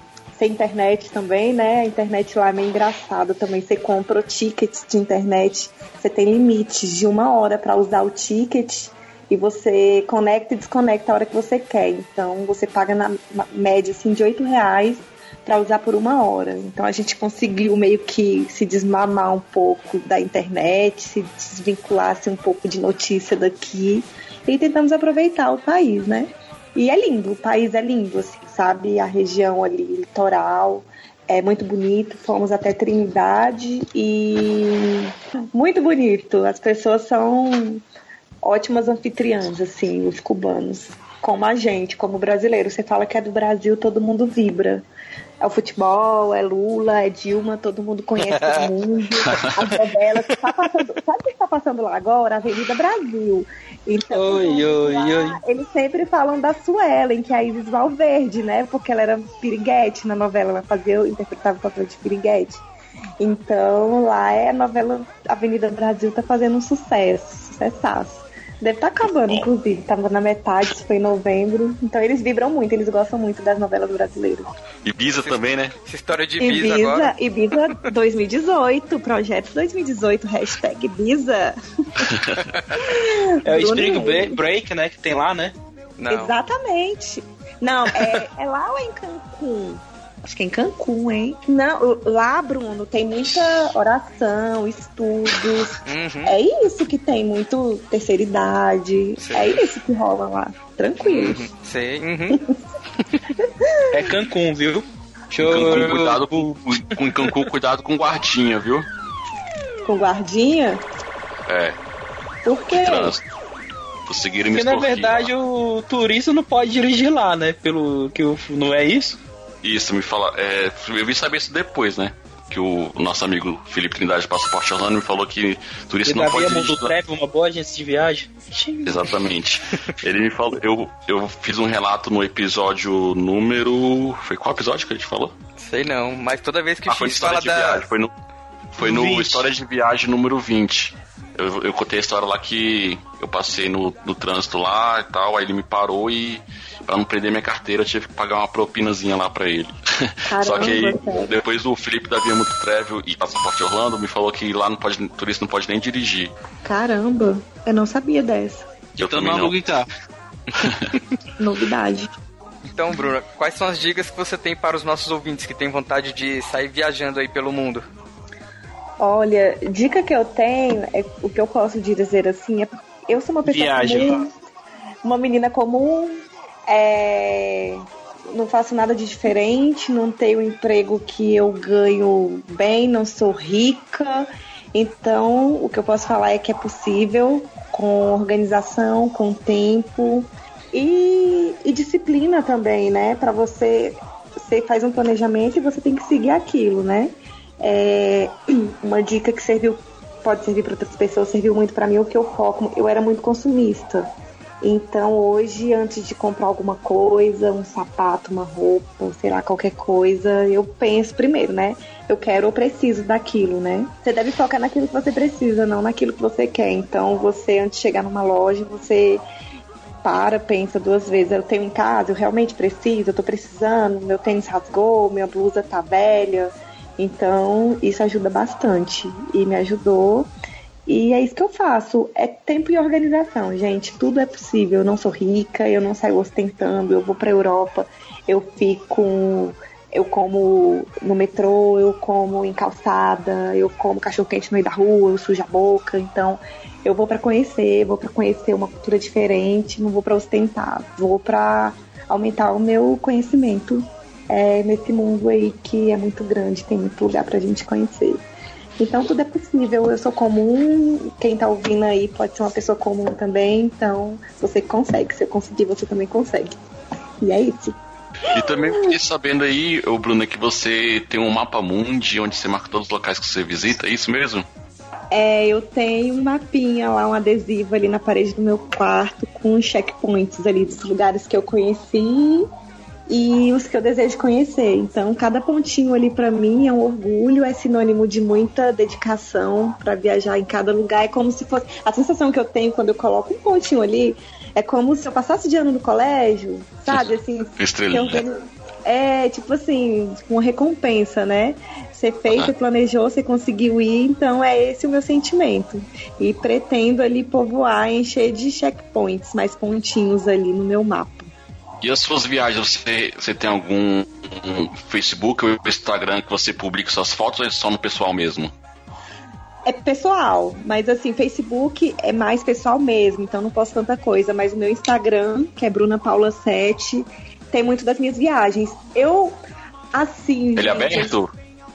Sem internet também, né? A internet lá é meio engraçada também. Você compra o ticket de internet, você tem limites de uma hora para usar o ticket e você conecta e desconecta a hora que você quer. Então você paga na na média assim, de 8 reais para usar por uma hora. Então a gente conseguiu meio que se desmamar um pouco da internet, se desvincular assim, um pouco de notícia daqui e tentamos aproveitar o país, né? E é lindo, o país é lindo, assim, sabe? A região ali, litoral, é muito bonito. Fomos até Trindade e muito bonito. As pessoas são ótimas anfitriãs, assim, os cubanos. Como a gente, como brasileiro. Você fala que é do Brasil, todo mundo vibra. É o futebol, é Lula, é Dilma, todo mundo conhece todo mundo. As novelas. Tá passando, sabe o que está passando lá agora? Avenida Brasil. Então, Oi, oi, lá, oi. Eles sempre falam da Suelen, que é a Isis Valverde, né? Porque ela era piriguete na novela, ela fazia, interpretava o papel de piriguete. Então lá é a novela Avenida Brasil tá fazendo um sucesso, sucessaço. Deve estar acabando, inclusive. Tava na metade, isso foi em novembro. Então eles vibram muito, eles gostam muito das novelas brasileiras. Ibiza também, né? Essa história de Ibiza, Ibiza, agora. Ibiza 2018, projeto 2018, hashtag Ibiza. É o Spring. Break, Break, né? Que tem lá, né? Exatamente. Não, é, é lá ou é em Cancún? Acho que é em Cancún, hein? Não, lá, Bruno, tem muita oração, estudos. Uhum. É isso que tem, muito terceira idade. Sim. É isso que rola lá. Tranquilo. Uhum. Sei. Uhum. É Cancún, viu? Eu- Cancún, cuidado com, com, Cancún, cuidado com guardinha, viu? Com guardinha? É, Por quê? Conseguiram me Porque na verdade o turista não pode dirigir lá, né? Pelo que o, não é isso? Isso, me fala. É, eu vim saber isso depois, né? Que o, o nosso amigo Felipe Trindade Passaporte Orlando me falou que turista não pode Mundo dirigir. Treve, uma boa agência de viagem. Exatamente. Ele me falou. Eu, eu fiz um relato no episódio número. Foi qual episódio que a gente falou? Sei não, mas toda vez que o Ah, foi X história fala de da. viagem. Foi no, foi no 20. História de Viagem número 20. Eu, eu contei a história lá que eu passei no, no trânsito lá e tal, aí ele me parou e pra não prender minha carteira eu tive que pagar uma propinazinha lá pra ele. Só que aí, Caramba, depois o Felipe da Via Muito Travel e Passaporte Orlando me falou que lá não pode, turista não pode nem dirigir. Caramba, eu não sabia dessa. Eu Então também não. Novidade. Então, Bruno, quais são as dicas que você tem para os nossos ouvintes que têm vontade de sair viajando aí pelo mundo? Olha, dica que eu tenho, é o que eu posso dizer assim, é eu sou uma pessoa Viagem. comum, uma menina comum, é, não faço nada de diferente, não tenho um emprego que eu ganho bem, não sou rica. Então, o que eu posso falar é que é possível, com organização, com tempo e, e disciplina também, né? Para você, você faz um planejamento e você tem que seguir aquilo, né? É, uma dica que serviu, pode servir para outras pessoas, serviu muito para mim, o que eu foco. Eu era muito consumista. Então hoje, antes de comprar alguma coisa, um sapato, uma roupa, sei lá, qualquer coisa, eu penso primeiro, né? Eu quero ou preciso daquilo, né? Você deve focar naquilo que você precisa, não naquilo que você quer. Então você, antes de chegar numa loja, você para, pensa duas vezes. Eu tenho em casa, eu realmente preciso, eu tô precisando, meu tênis rasgou, minha blusa tá velha. Então, isso ajuda bastante e me ajudou. E é isso que eu faço. É tempo e organização, gente. Tudo é possível. Eu não sou rica, eu não saio ostentando. Eu vou pra Europa, eu fico. Eu como no metrô, eu como em calçada, eu como cachorro quente no meio da rua, eu sujo a boca. Então, eu vou pra conhecer, vou pra conhecer uma cultura diferente, não vou pra ostentar, vou pra aumentar o meu conhecimento é, nesse mundo aí que é muito grande, tem muito lugar pra gente conhecer. Então tudo é possível. Eu sou comum, quem tá ouvindo aí pode ser uma pessoa comum também, então você consegue. Se eu conseguir, você também consegue. E é isso. E também fiquei sabendo aí, ô Bruno, que você tem um mapa mundi onde você marca todos os locais que você visita, é isso mesmo? É, eu tenho um mapinha lá, um adesivo ali na parede do meu quarto com checkpoints ali dos lugares que eu conheci e os que eu desejo conhecer. Então, cada pontinho ali pra mim é um orgulho, é sinônimo de muita dedicação pra viajar em cada lugar. É como se fosse a sensação que eu tenho quando eu coloco um pontinho ali, é como se eu passasse de ano no colégio, sabe? Assim, Estrelinha. que eu- é tipo assim, uma recompensa, né? Você fez, você planejou, você conseguiu ir, então é esse o meu sentimento. E pretendo ali povoar, encher de checkpoints, mais pontinhos ali no meu mapa. E as suas viagens, você, você tem algum um Facebook ou Instagram que você publica suas fotos ou é só no pessoal mesmo? É pessoal, mas assim, Facebook é mais pessoal mesmo, então não posto tanta coisa. Mas o meu Instagram, que é Bruna Paula 7, tem muito das minhas viagens. Eu, assim. Ele é aberto?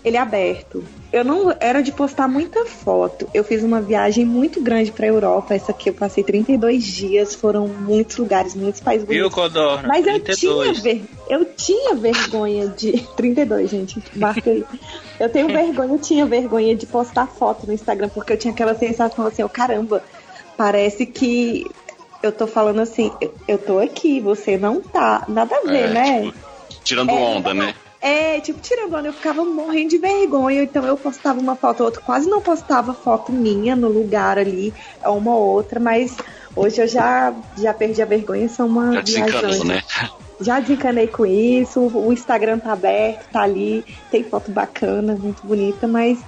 Ele é aberto. Eu não era de postar muita foto. Eu fiz uma viagem muito grande pra Europa. Essa aqui eu passei 32 dias, foram muitos lugares, muitos países Viu, bonitos. Codorna? Mas eu 32. tinha, ver... eu tinha vergonha de. 32, gente, marca aí. Eu tenho vergonha, eu tinha vergonha de postar foto no Instagram, porque eu tinha aquela sensação assim, oh, caramba, parece que eu tô falando assim, eu, eu tô aqui, você não tá. Nada a ver, É, né? tipo, tirando É, onda, né? É, tipo, tirando onda, eu ficava morrendo de vergonha, então eu postava uma foto ou outra, quase não postava foto minha no lugar ali, uma ou outra, mas hoje eu já, já perdi a vergonha, sou uma Já desencanou, viajante. né? Já desencanei com isso, o Instagram tá aberto, tá ali, tem foto bacana, muito bonita, mas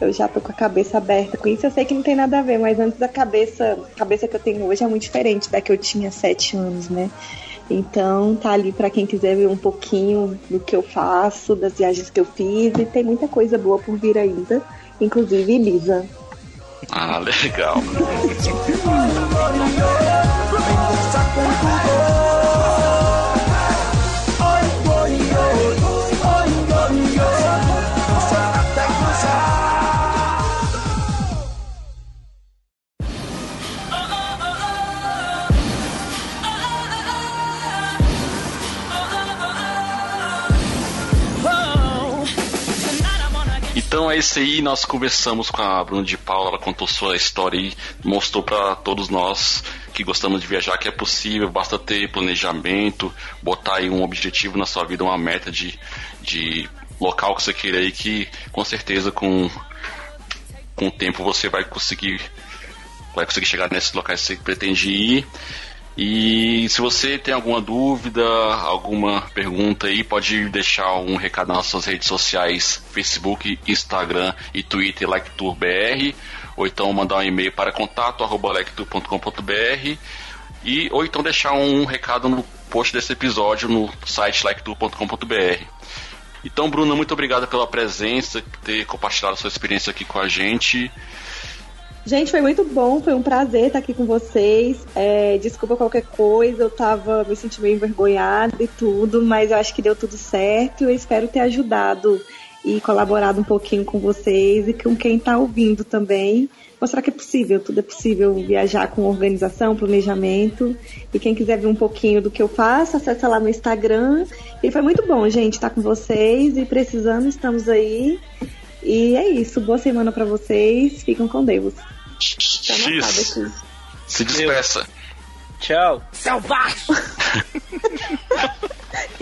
eu já tô com a cabeça aberta com isso. Eu sei que não tem nada a ver, mas antes a cabeça, a cabeça que eu tenho hoje é muito diferente da que eu tinha sete anos, né? Então tá ali pra quem quiser ver um pouquinho do que eu faço, das viagens que eu fiz, e tem muita coisa boa por vir ainda, inclusive Elisa. Ah, legal. Então é isso aí, nós conversamos com a Bruna de Paula, ela contou sua história e mostrou para todos nós que gostamos de viajar que é possível, basta ter planejamento, botar aí um objetivo na sua vida, uma meta de, de local que você queira aí, que com certeza com, com o tempo você vai conseguir vai conseguir chegar nesses locais que você pretende ir. E se você tem alguma dúvida, alguma pergunta aí, pode deixar um recado nas nossas redes sociais, Facebook, Instagram e Twitter, LikeTourBR, ou então mandar um e-mail para contato@liketour.com.br e ou então deixar um recado no post desse episódio no site liketour.com.br. Então, Bruna, muito obrigado pela presença, por ter compartilhado sua experiência aqui com a gente. Gente, foi muito bom, foi um prazer estar aqui com vocês. É, desculpa qualquer coisa, eu tava me sentindo meio envergonhada e tudo, mas eu acho que deu tudo certo. Eu espero ter ajudado e colaborado um pouquinho com vocês e com quem tá ouvindo também. Mostrar que é possível, tudo é possível viajar com organização, planejamento. E quem quiser ver um pouquinho do que eu faço, acessa lá no Instagram. E foi muito bom, gente, estar com vocês e precisando, estamos aí. E é isso, boa semana pra vocês, ficam com Deus. Tá X. aqui. Se despeça. Tchau. Selvagem!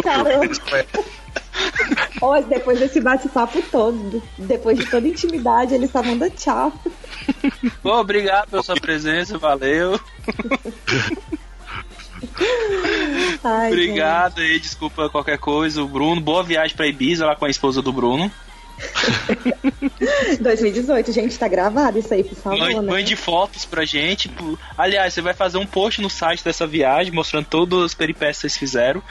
Caramba! Hoje, depois desse bate-papo todo, depois de toda intimidade, eles só mandam tchau. Bom, obrigado pela sua presença, valeu. Ai, obrigado aí, desculpa qualquer coisa. O Bruno, boa viagem pra Ibiza lá com a esposa do Bruno. gente. 2018, gente, tá gravado isso aí, por favor, Mande, né? mande fotos pra gente. Aliás, você vai fazer um post no site dessa viagem mostrando todas as peripécias que vocês fizeram.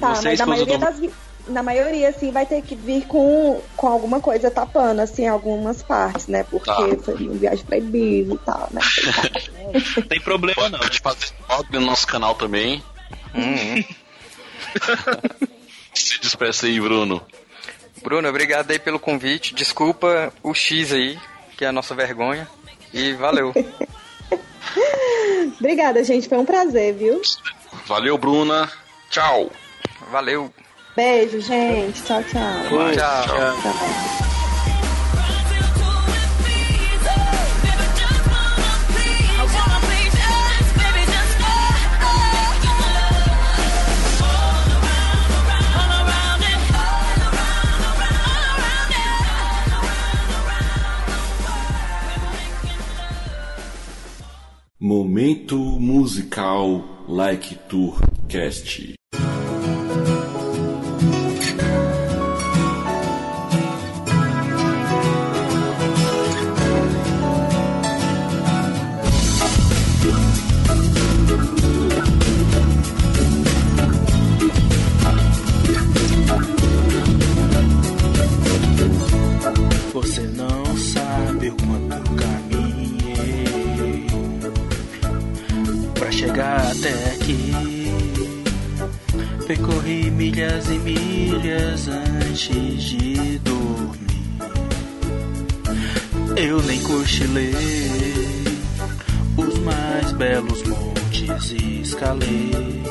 Tá, você a mas maioria do das vi- na maioria, assim, vai ter que vir com, com alguma coisa tapando, assim, algumas partes, né? Porque Tá. foi uma viagem pra Ibiza e tal, né? Não tem problema não. Pode fazer foto no nosso canal também. Se despeça aí, Bruno. Bruno, obrigado aí pelo convite. Desculpa o X aí, que é a nossa vergonha. E valeu. Obrigada, gente. Foi um prazer, viu? Valeu, Bruna. Tchau. Valeu. Beijo, gente. Tchau, tchau. Tchau. Tchau. Momento musical Like Tour Cast. Milhas e milhas antes de dormir. Eu nem cochilei os mais belos montes escalei.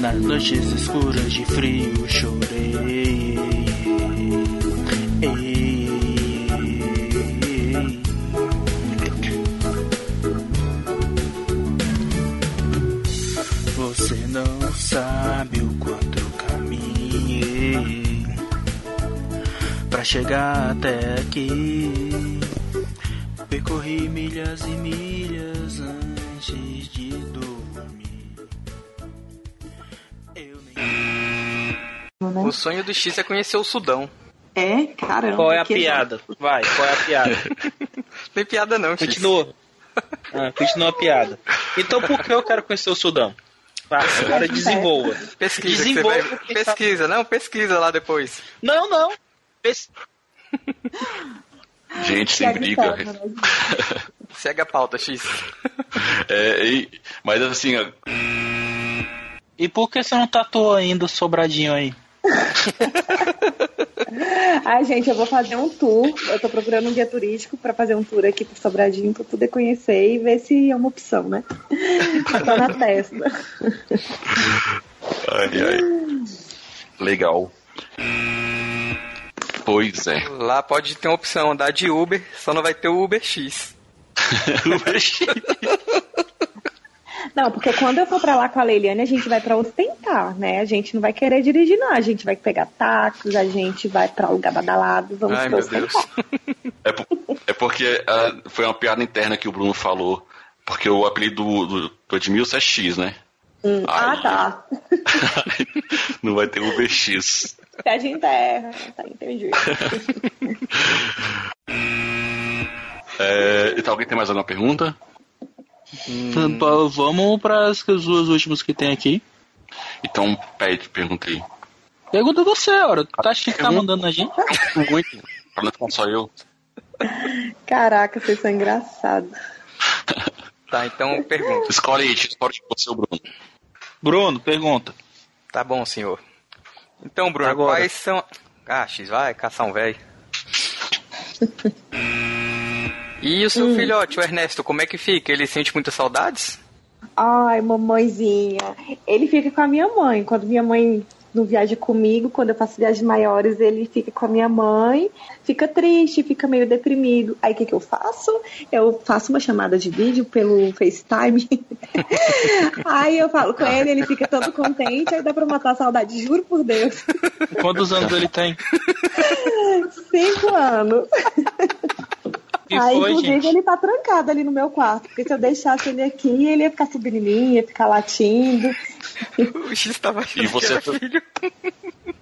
Nas noites escuras de frio chorei. Você chegar até aqui. Percorri milhas e milhas antes de dormir. O sonho do X é conhecer o Sudão. É? Caramba. Qual é a piada? Vai, qual é a piada? Tem piada não, X. Continua. Ah, continua a piada. Então por que eu quero conhecer o Sudão? Vai, agora desenvolva. Pesquisa, Desenvolva vai- quem pesquisa, não, pesquisa lá depois. Não, não. Gente, sem briga. Segue a pauta, X. É, e- mas assim, ó, E por que você não tatuou ainda o sobradinho aí? Ai, gente, eu vou fazer um tour. Eu tô procurando um guia turístico pra fazer um tour aqui pro Sobradinho pra poder conhecer e ver se é uma opção, né? Tá na testa. ai, ai. Legal. Pois é. Lá pode ter uma opção, andar de Uber, só não vai ter o Uber X. Não, porque quando eu for pra lá com a Leiliane, a gente vai pra ostentar, né? A gente não vai querer dirigir, não. A gente vai pegar táxis, a gente vai pra lugar badalado, vamos Ai, pra meu Deus. ostentar. É, por- é porque ah, foi uma piada interna que o Bruno falou. Porque o apelido do, do, do Edmilson é X, né? Hum, ah, tá. Não vai ter Uber X. Pede em terra. Tá, entendi. É, então, alguém tem mais alguma pergunta? Pô, Vamos para as duas últimas que tem aqui. Então, pede, perguntei. Pergunta você, ora. Tu acha que tá mandando a gente? Muito. Pra não ficar só eu. Caraca, vocês são engraçados. Tá, então pergunta. Escolhe aí, escolhe você, o Bruno. Bruno, pergunta. Tá bom, senhor. Então, Bruno, Agora. quais são. Ah, X, vai, caçar um velho. E o seu Hum. filhote, o Ernesto, como é que fica? Ele sente muitas saudades? Ai, mamãezinha. Ele fica com a minha mãe. Quando minha mãe não viaja comigo, quando eu faço viagens maiores, ele fica com a minha mãe, fica triste, fica meio deprimido. Aí o que, que eu faço? Eu faço uma chamada de vídeo pelo FaceTime. aí eu falo com ele, ele fica todo contente, aí dá pra matar a saudade, juro por Deus. Quantos anos ele tem? Cinco anos. Que Aí, foi, inclusive, gente? ele tá trancado ali no meu quarto. Porque se eu deixasse ele aqui, ele ia ficar subindo em mim, ia ficar latindo. O X tava E você. filho.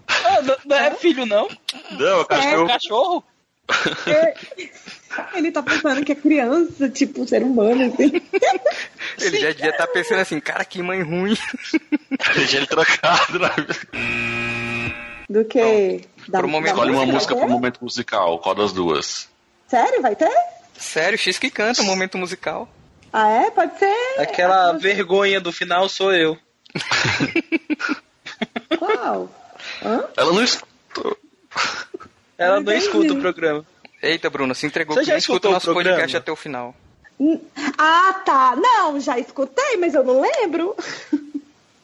Ah, não, não é filho, não? Não, É um cachorro? Ele tá pensando que é criança, tipo, ser humano, assim. Ele já devia estar pensando assim, cara, que mãe ruim. Deixa ele trocado, né? Do que? Da, pro momento- da Escolhe uma música pro momento musical. Qual das duas? Sério, vai ter? Sério, X que canta, momento musical. Ah, é? Pode ser. Aquela vergonha do final sou eu. Qual? Hã? Ela não escutou. Ela não escuta o programa. Eita, Bruno, se entregou Você que já não escuta escutou o nosso programa? podcast até o final. Ah, tá. Não, já escutei, mas eu não lembro.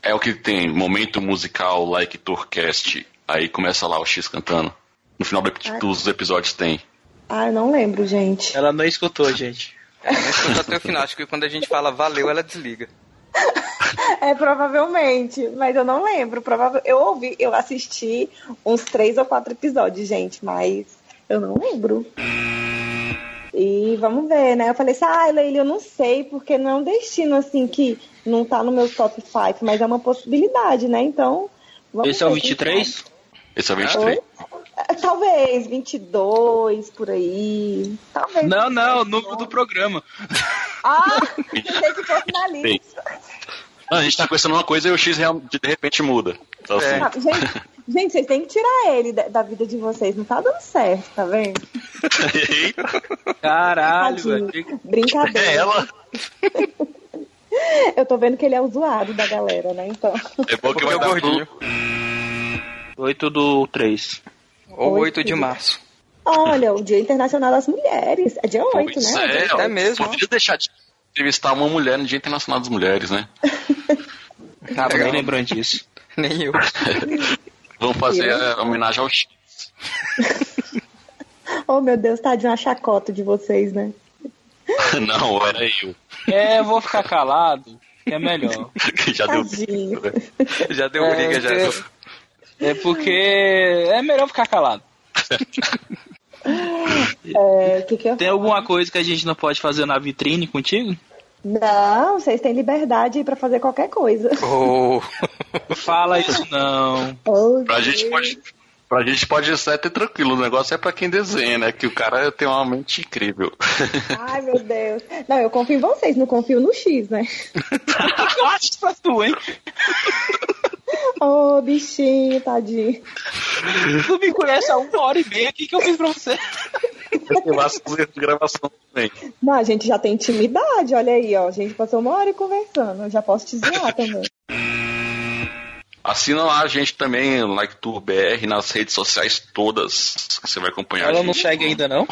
É o que tem momento musical like Tourcast. Aí começa lá o X cantando. No final ep- dos episódios tem. Ah, eu não lembro, gente. Ela não escutou, gente. É, não escuta até o final. Acho que quando a gente fala valeu, ela desliga. É, provavelmente, mas eu não lembro. Provável... Eu ouvi, eu assisti uns três ou quatro episódios, gente, mas eu não lembro. E vamos ver, né? Eu falei assim, ah, Leila, eu não sei, porque não é um destino assim que não tá no meu top 5, mas é uma possibilidade, né? Então. Vamos Esse é o ver, quem 23? Esse é o sabe. 23. É, Talvez, 22, por aí. Talvez. Não, não, o número do programa. Ah, pensei que fosse na Tem. lista. Ah, a gente tá conversando uma coisa e o X real- de repente muda. Então, assim, Ah, gente, gente, vocês têm que tirar ele da, da vida de vocês. Não tá dando certo, tá vendo? Caralho, Tadinho. velho. Brincadeira. É ela. Eu tô vendo que ele é o zoado da galera, né? Então. É bom que Porque vai é dar gordinho. 8 do 3. Ou Oito 8 de março. Olha, o Dia Internacional das Mulheres. É dia 8, Pois né? é, É mesmo. Poderia deixar de entrevistar uma mulher no Dia Internacional das Mulheres, né? Ah, nem lembrando disso. Nem eu. Vamos fazer a homenagem ao X. Oh, meu Deus, tá de uma chacota de vocês, né? Não, era eu. É, eu vou ficar calado, que é melhor. Já deu Tadinho. Já deu É, briga, já. Porque- É porque é melhor ficar calado. É, que que eu... Tem alguma coisa que a gente não pode fazer na vitrine contigo? Não, vocês têm liberdade pra fazer qualquer coisa. Oh. Fala isso não. Oh, Pra gente pode. Pra gente pode ser até tranquilo, o negócio é pra quem desenha, né? Que o cara tem uma mente incrível. Ai, meu Deus. Não, eu confio em vocês, não confio no X, né? Eu acho que faz tu, hein? Oh, bichinho, tadinho. Tu me conhece há uma hora e meia, o que, que eu fiz pra você? Eu acho que de gravação também. Não, a gente já tem intimidade, olha aí, ó. A gente passou uma hora conversando. Eu já posso te zoar também. Assina lá a gente também, Like Tour BR, nas redes sociais todas. que Você vai acompanhar a Ela não gente. segue ainda, não?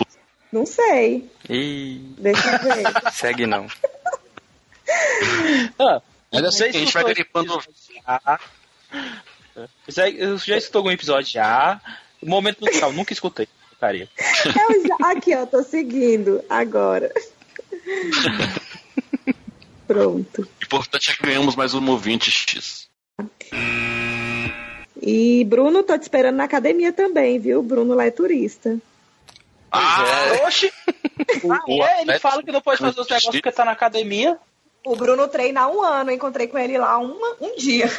Não sei. Ih, Deixa eu ver. segue não. Ah, Mas assim, a gente vai gripando. Já. Já- Eu já escutou algum episódio já. O momento musical, nunca escutei. Putaria. Eu já... Aqui, ó, tô seguindo agora. Pronto. O importante é que ganhamos mais um ouvinte X. E Bruno, tô te esperando na academia também, viu? Bruno lá é turista. Ah, Oxi! Ah, o é, ele fala que não pode fazer os negócios porque tá na academia. O Bruno treina há um ano, eu encontrei com ele lá uma, um dia.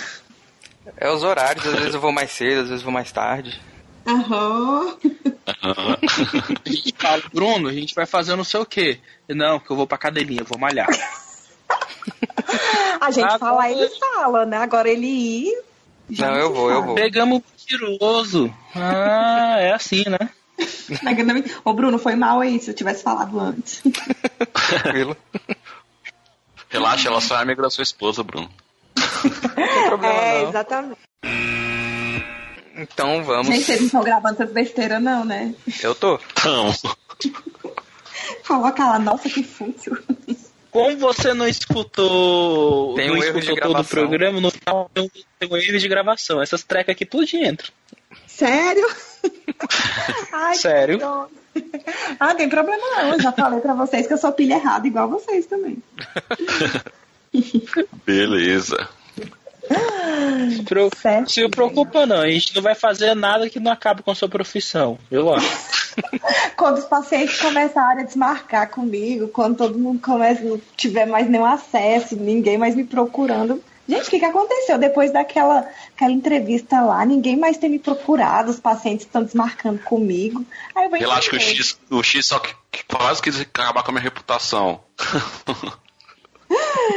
É os horários, às vezes eu vou mais cedo, às vezes eu vou mais tarde. Aham. A gente fala, Bruno, a gente vai fazer não sei o quê. Não, porque eu vou pra academia, eu vou malhar. A gente Agora- fala, ele fala, né? Agora ele ir. Não, eu vou, eu sabe. vou. Pegamos o mentiroso. Ah, é assim, né? Ô, Bruno, foi mal aí se eu tivesse falado antes. Tranquilo. Relaxa, ela só é amiga da sua esposa, Bruno. Não tem problema é, não. exatamente. Então vamos. Gente, vocês não estão gravando essas besteiras, não, né? Eu tô. Então, Coloca lá, nossa, que fútil. Como você não escutou, Tem não um erro escutou de todo o gravação. programa, no final tem um, um erro de gravação. Essas trecas aqui tudo entra. Sério? Ai, Sério? Ah, não tem problema não. Eu já falei pra vocês que eu sou pilha errada, igual vocês também. beleza. Se, pro- Certo. se preocupa não, a gente não vai fazer nada que não acabe com a sua profissão. Eu acho. Quando os pacientes começarem a desmarcar comigo, quando todo mundo começa, não tiver mais nenhum acesso, ninguém mais me procurando. Gente, o que, que aconteceu? Depois daquela aquela entrevista lá, ninguém mais tem me procurado, os pacientes estão desmarcando comigo. Aí eu vou Relaxa que o. X, o X só que, que quase quis acabar com a minha reputação.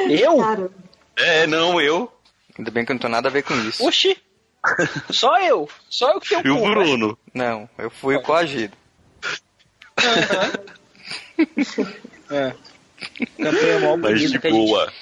Eu? Cara, é, não, eu. Ainda bem que eu não tenho nada a ver com isso. Oxi! Só eu. Só eu que tenho E o. Bruno? Não, eu fui coagido. É. Campanha mal Mas de bonita que a gente boa.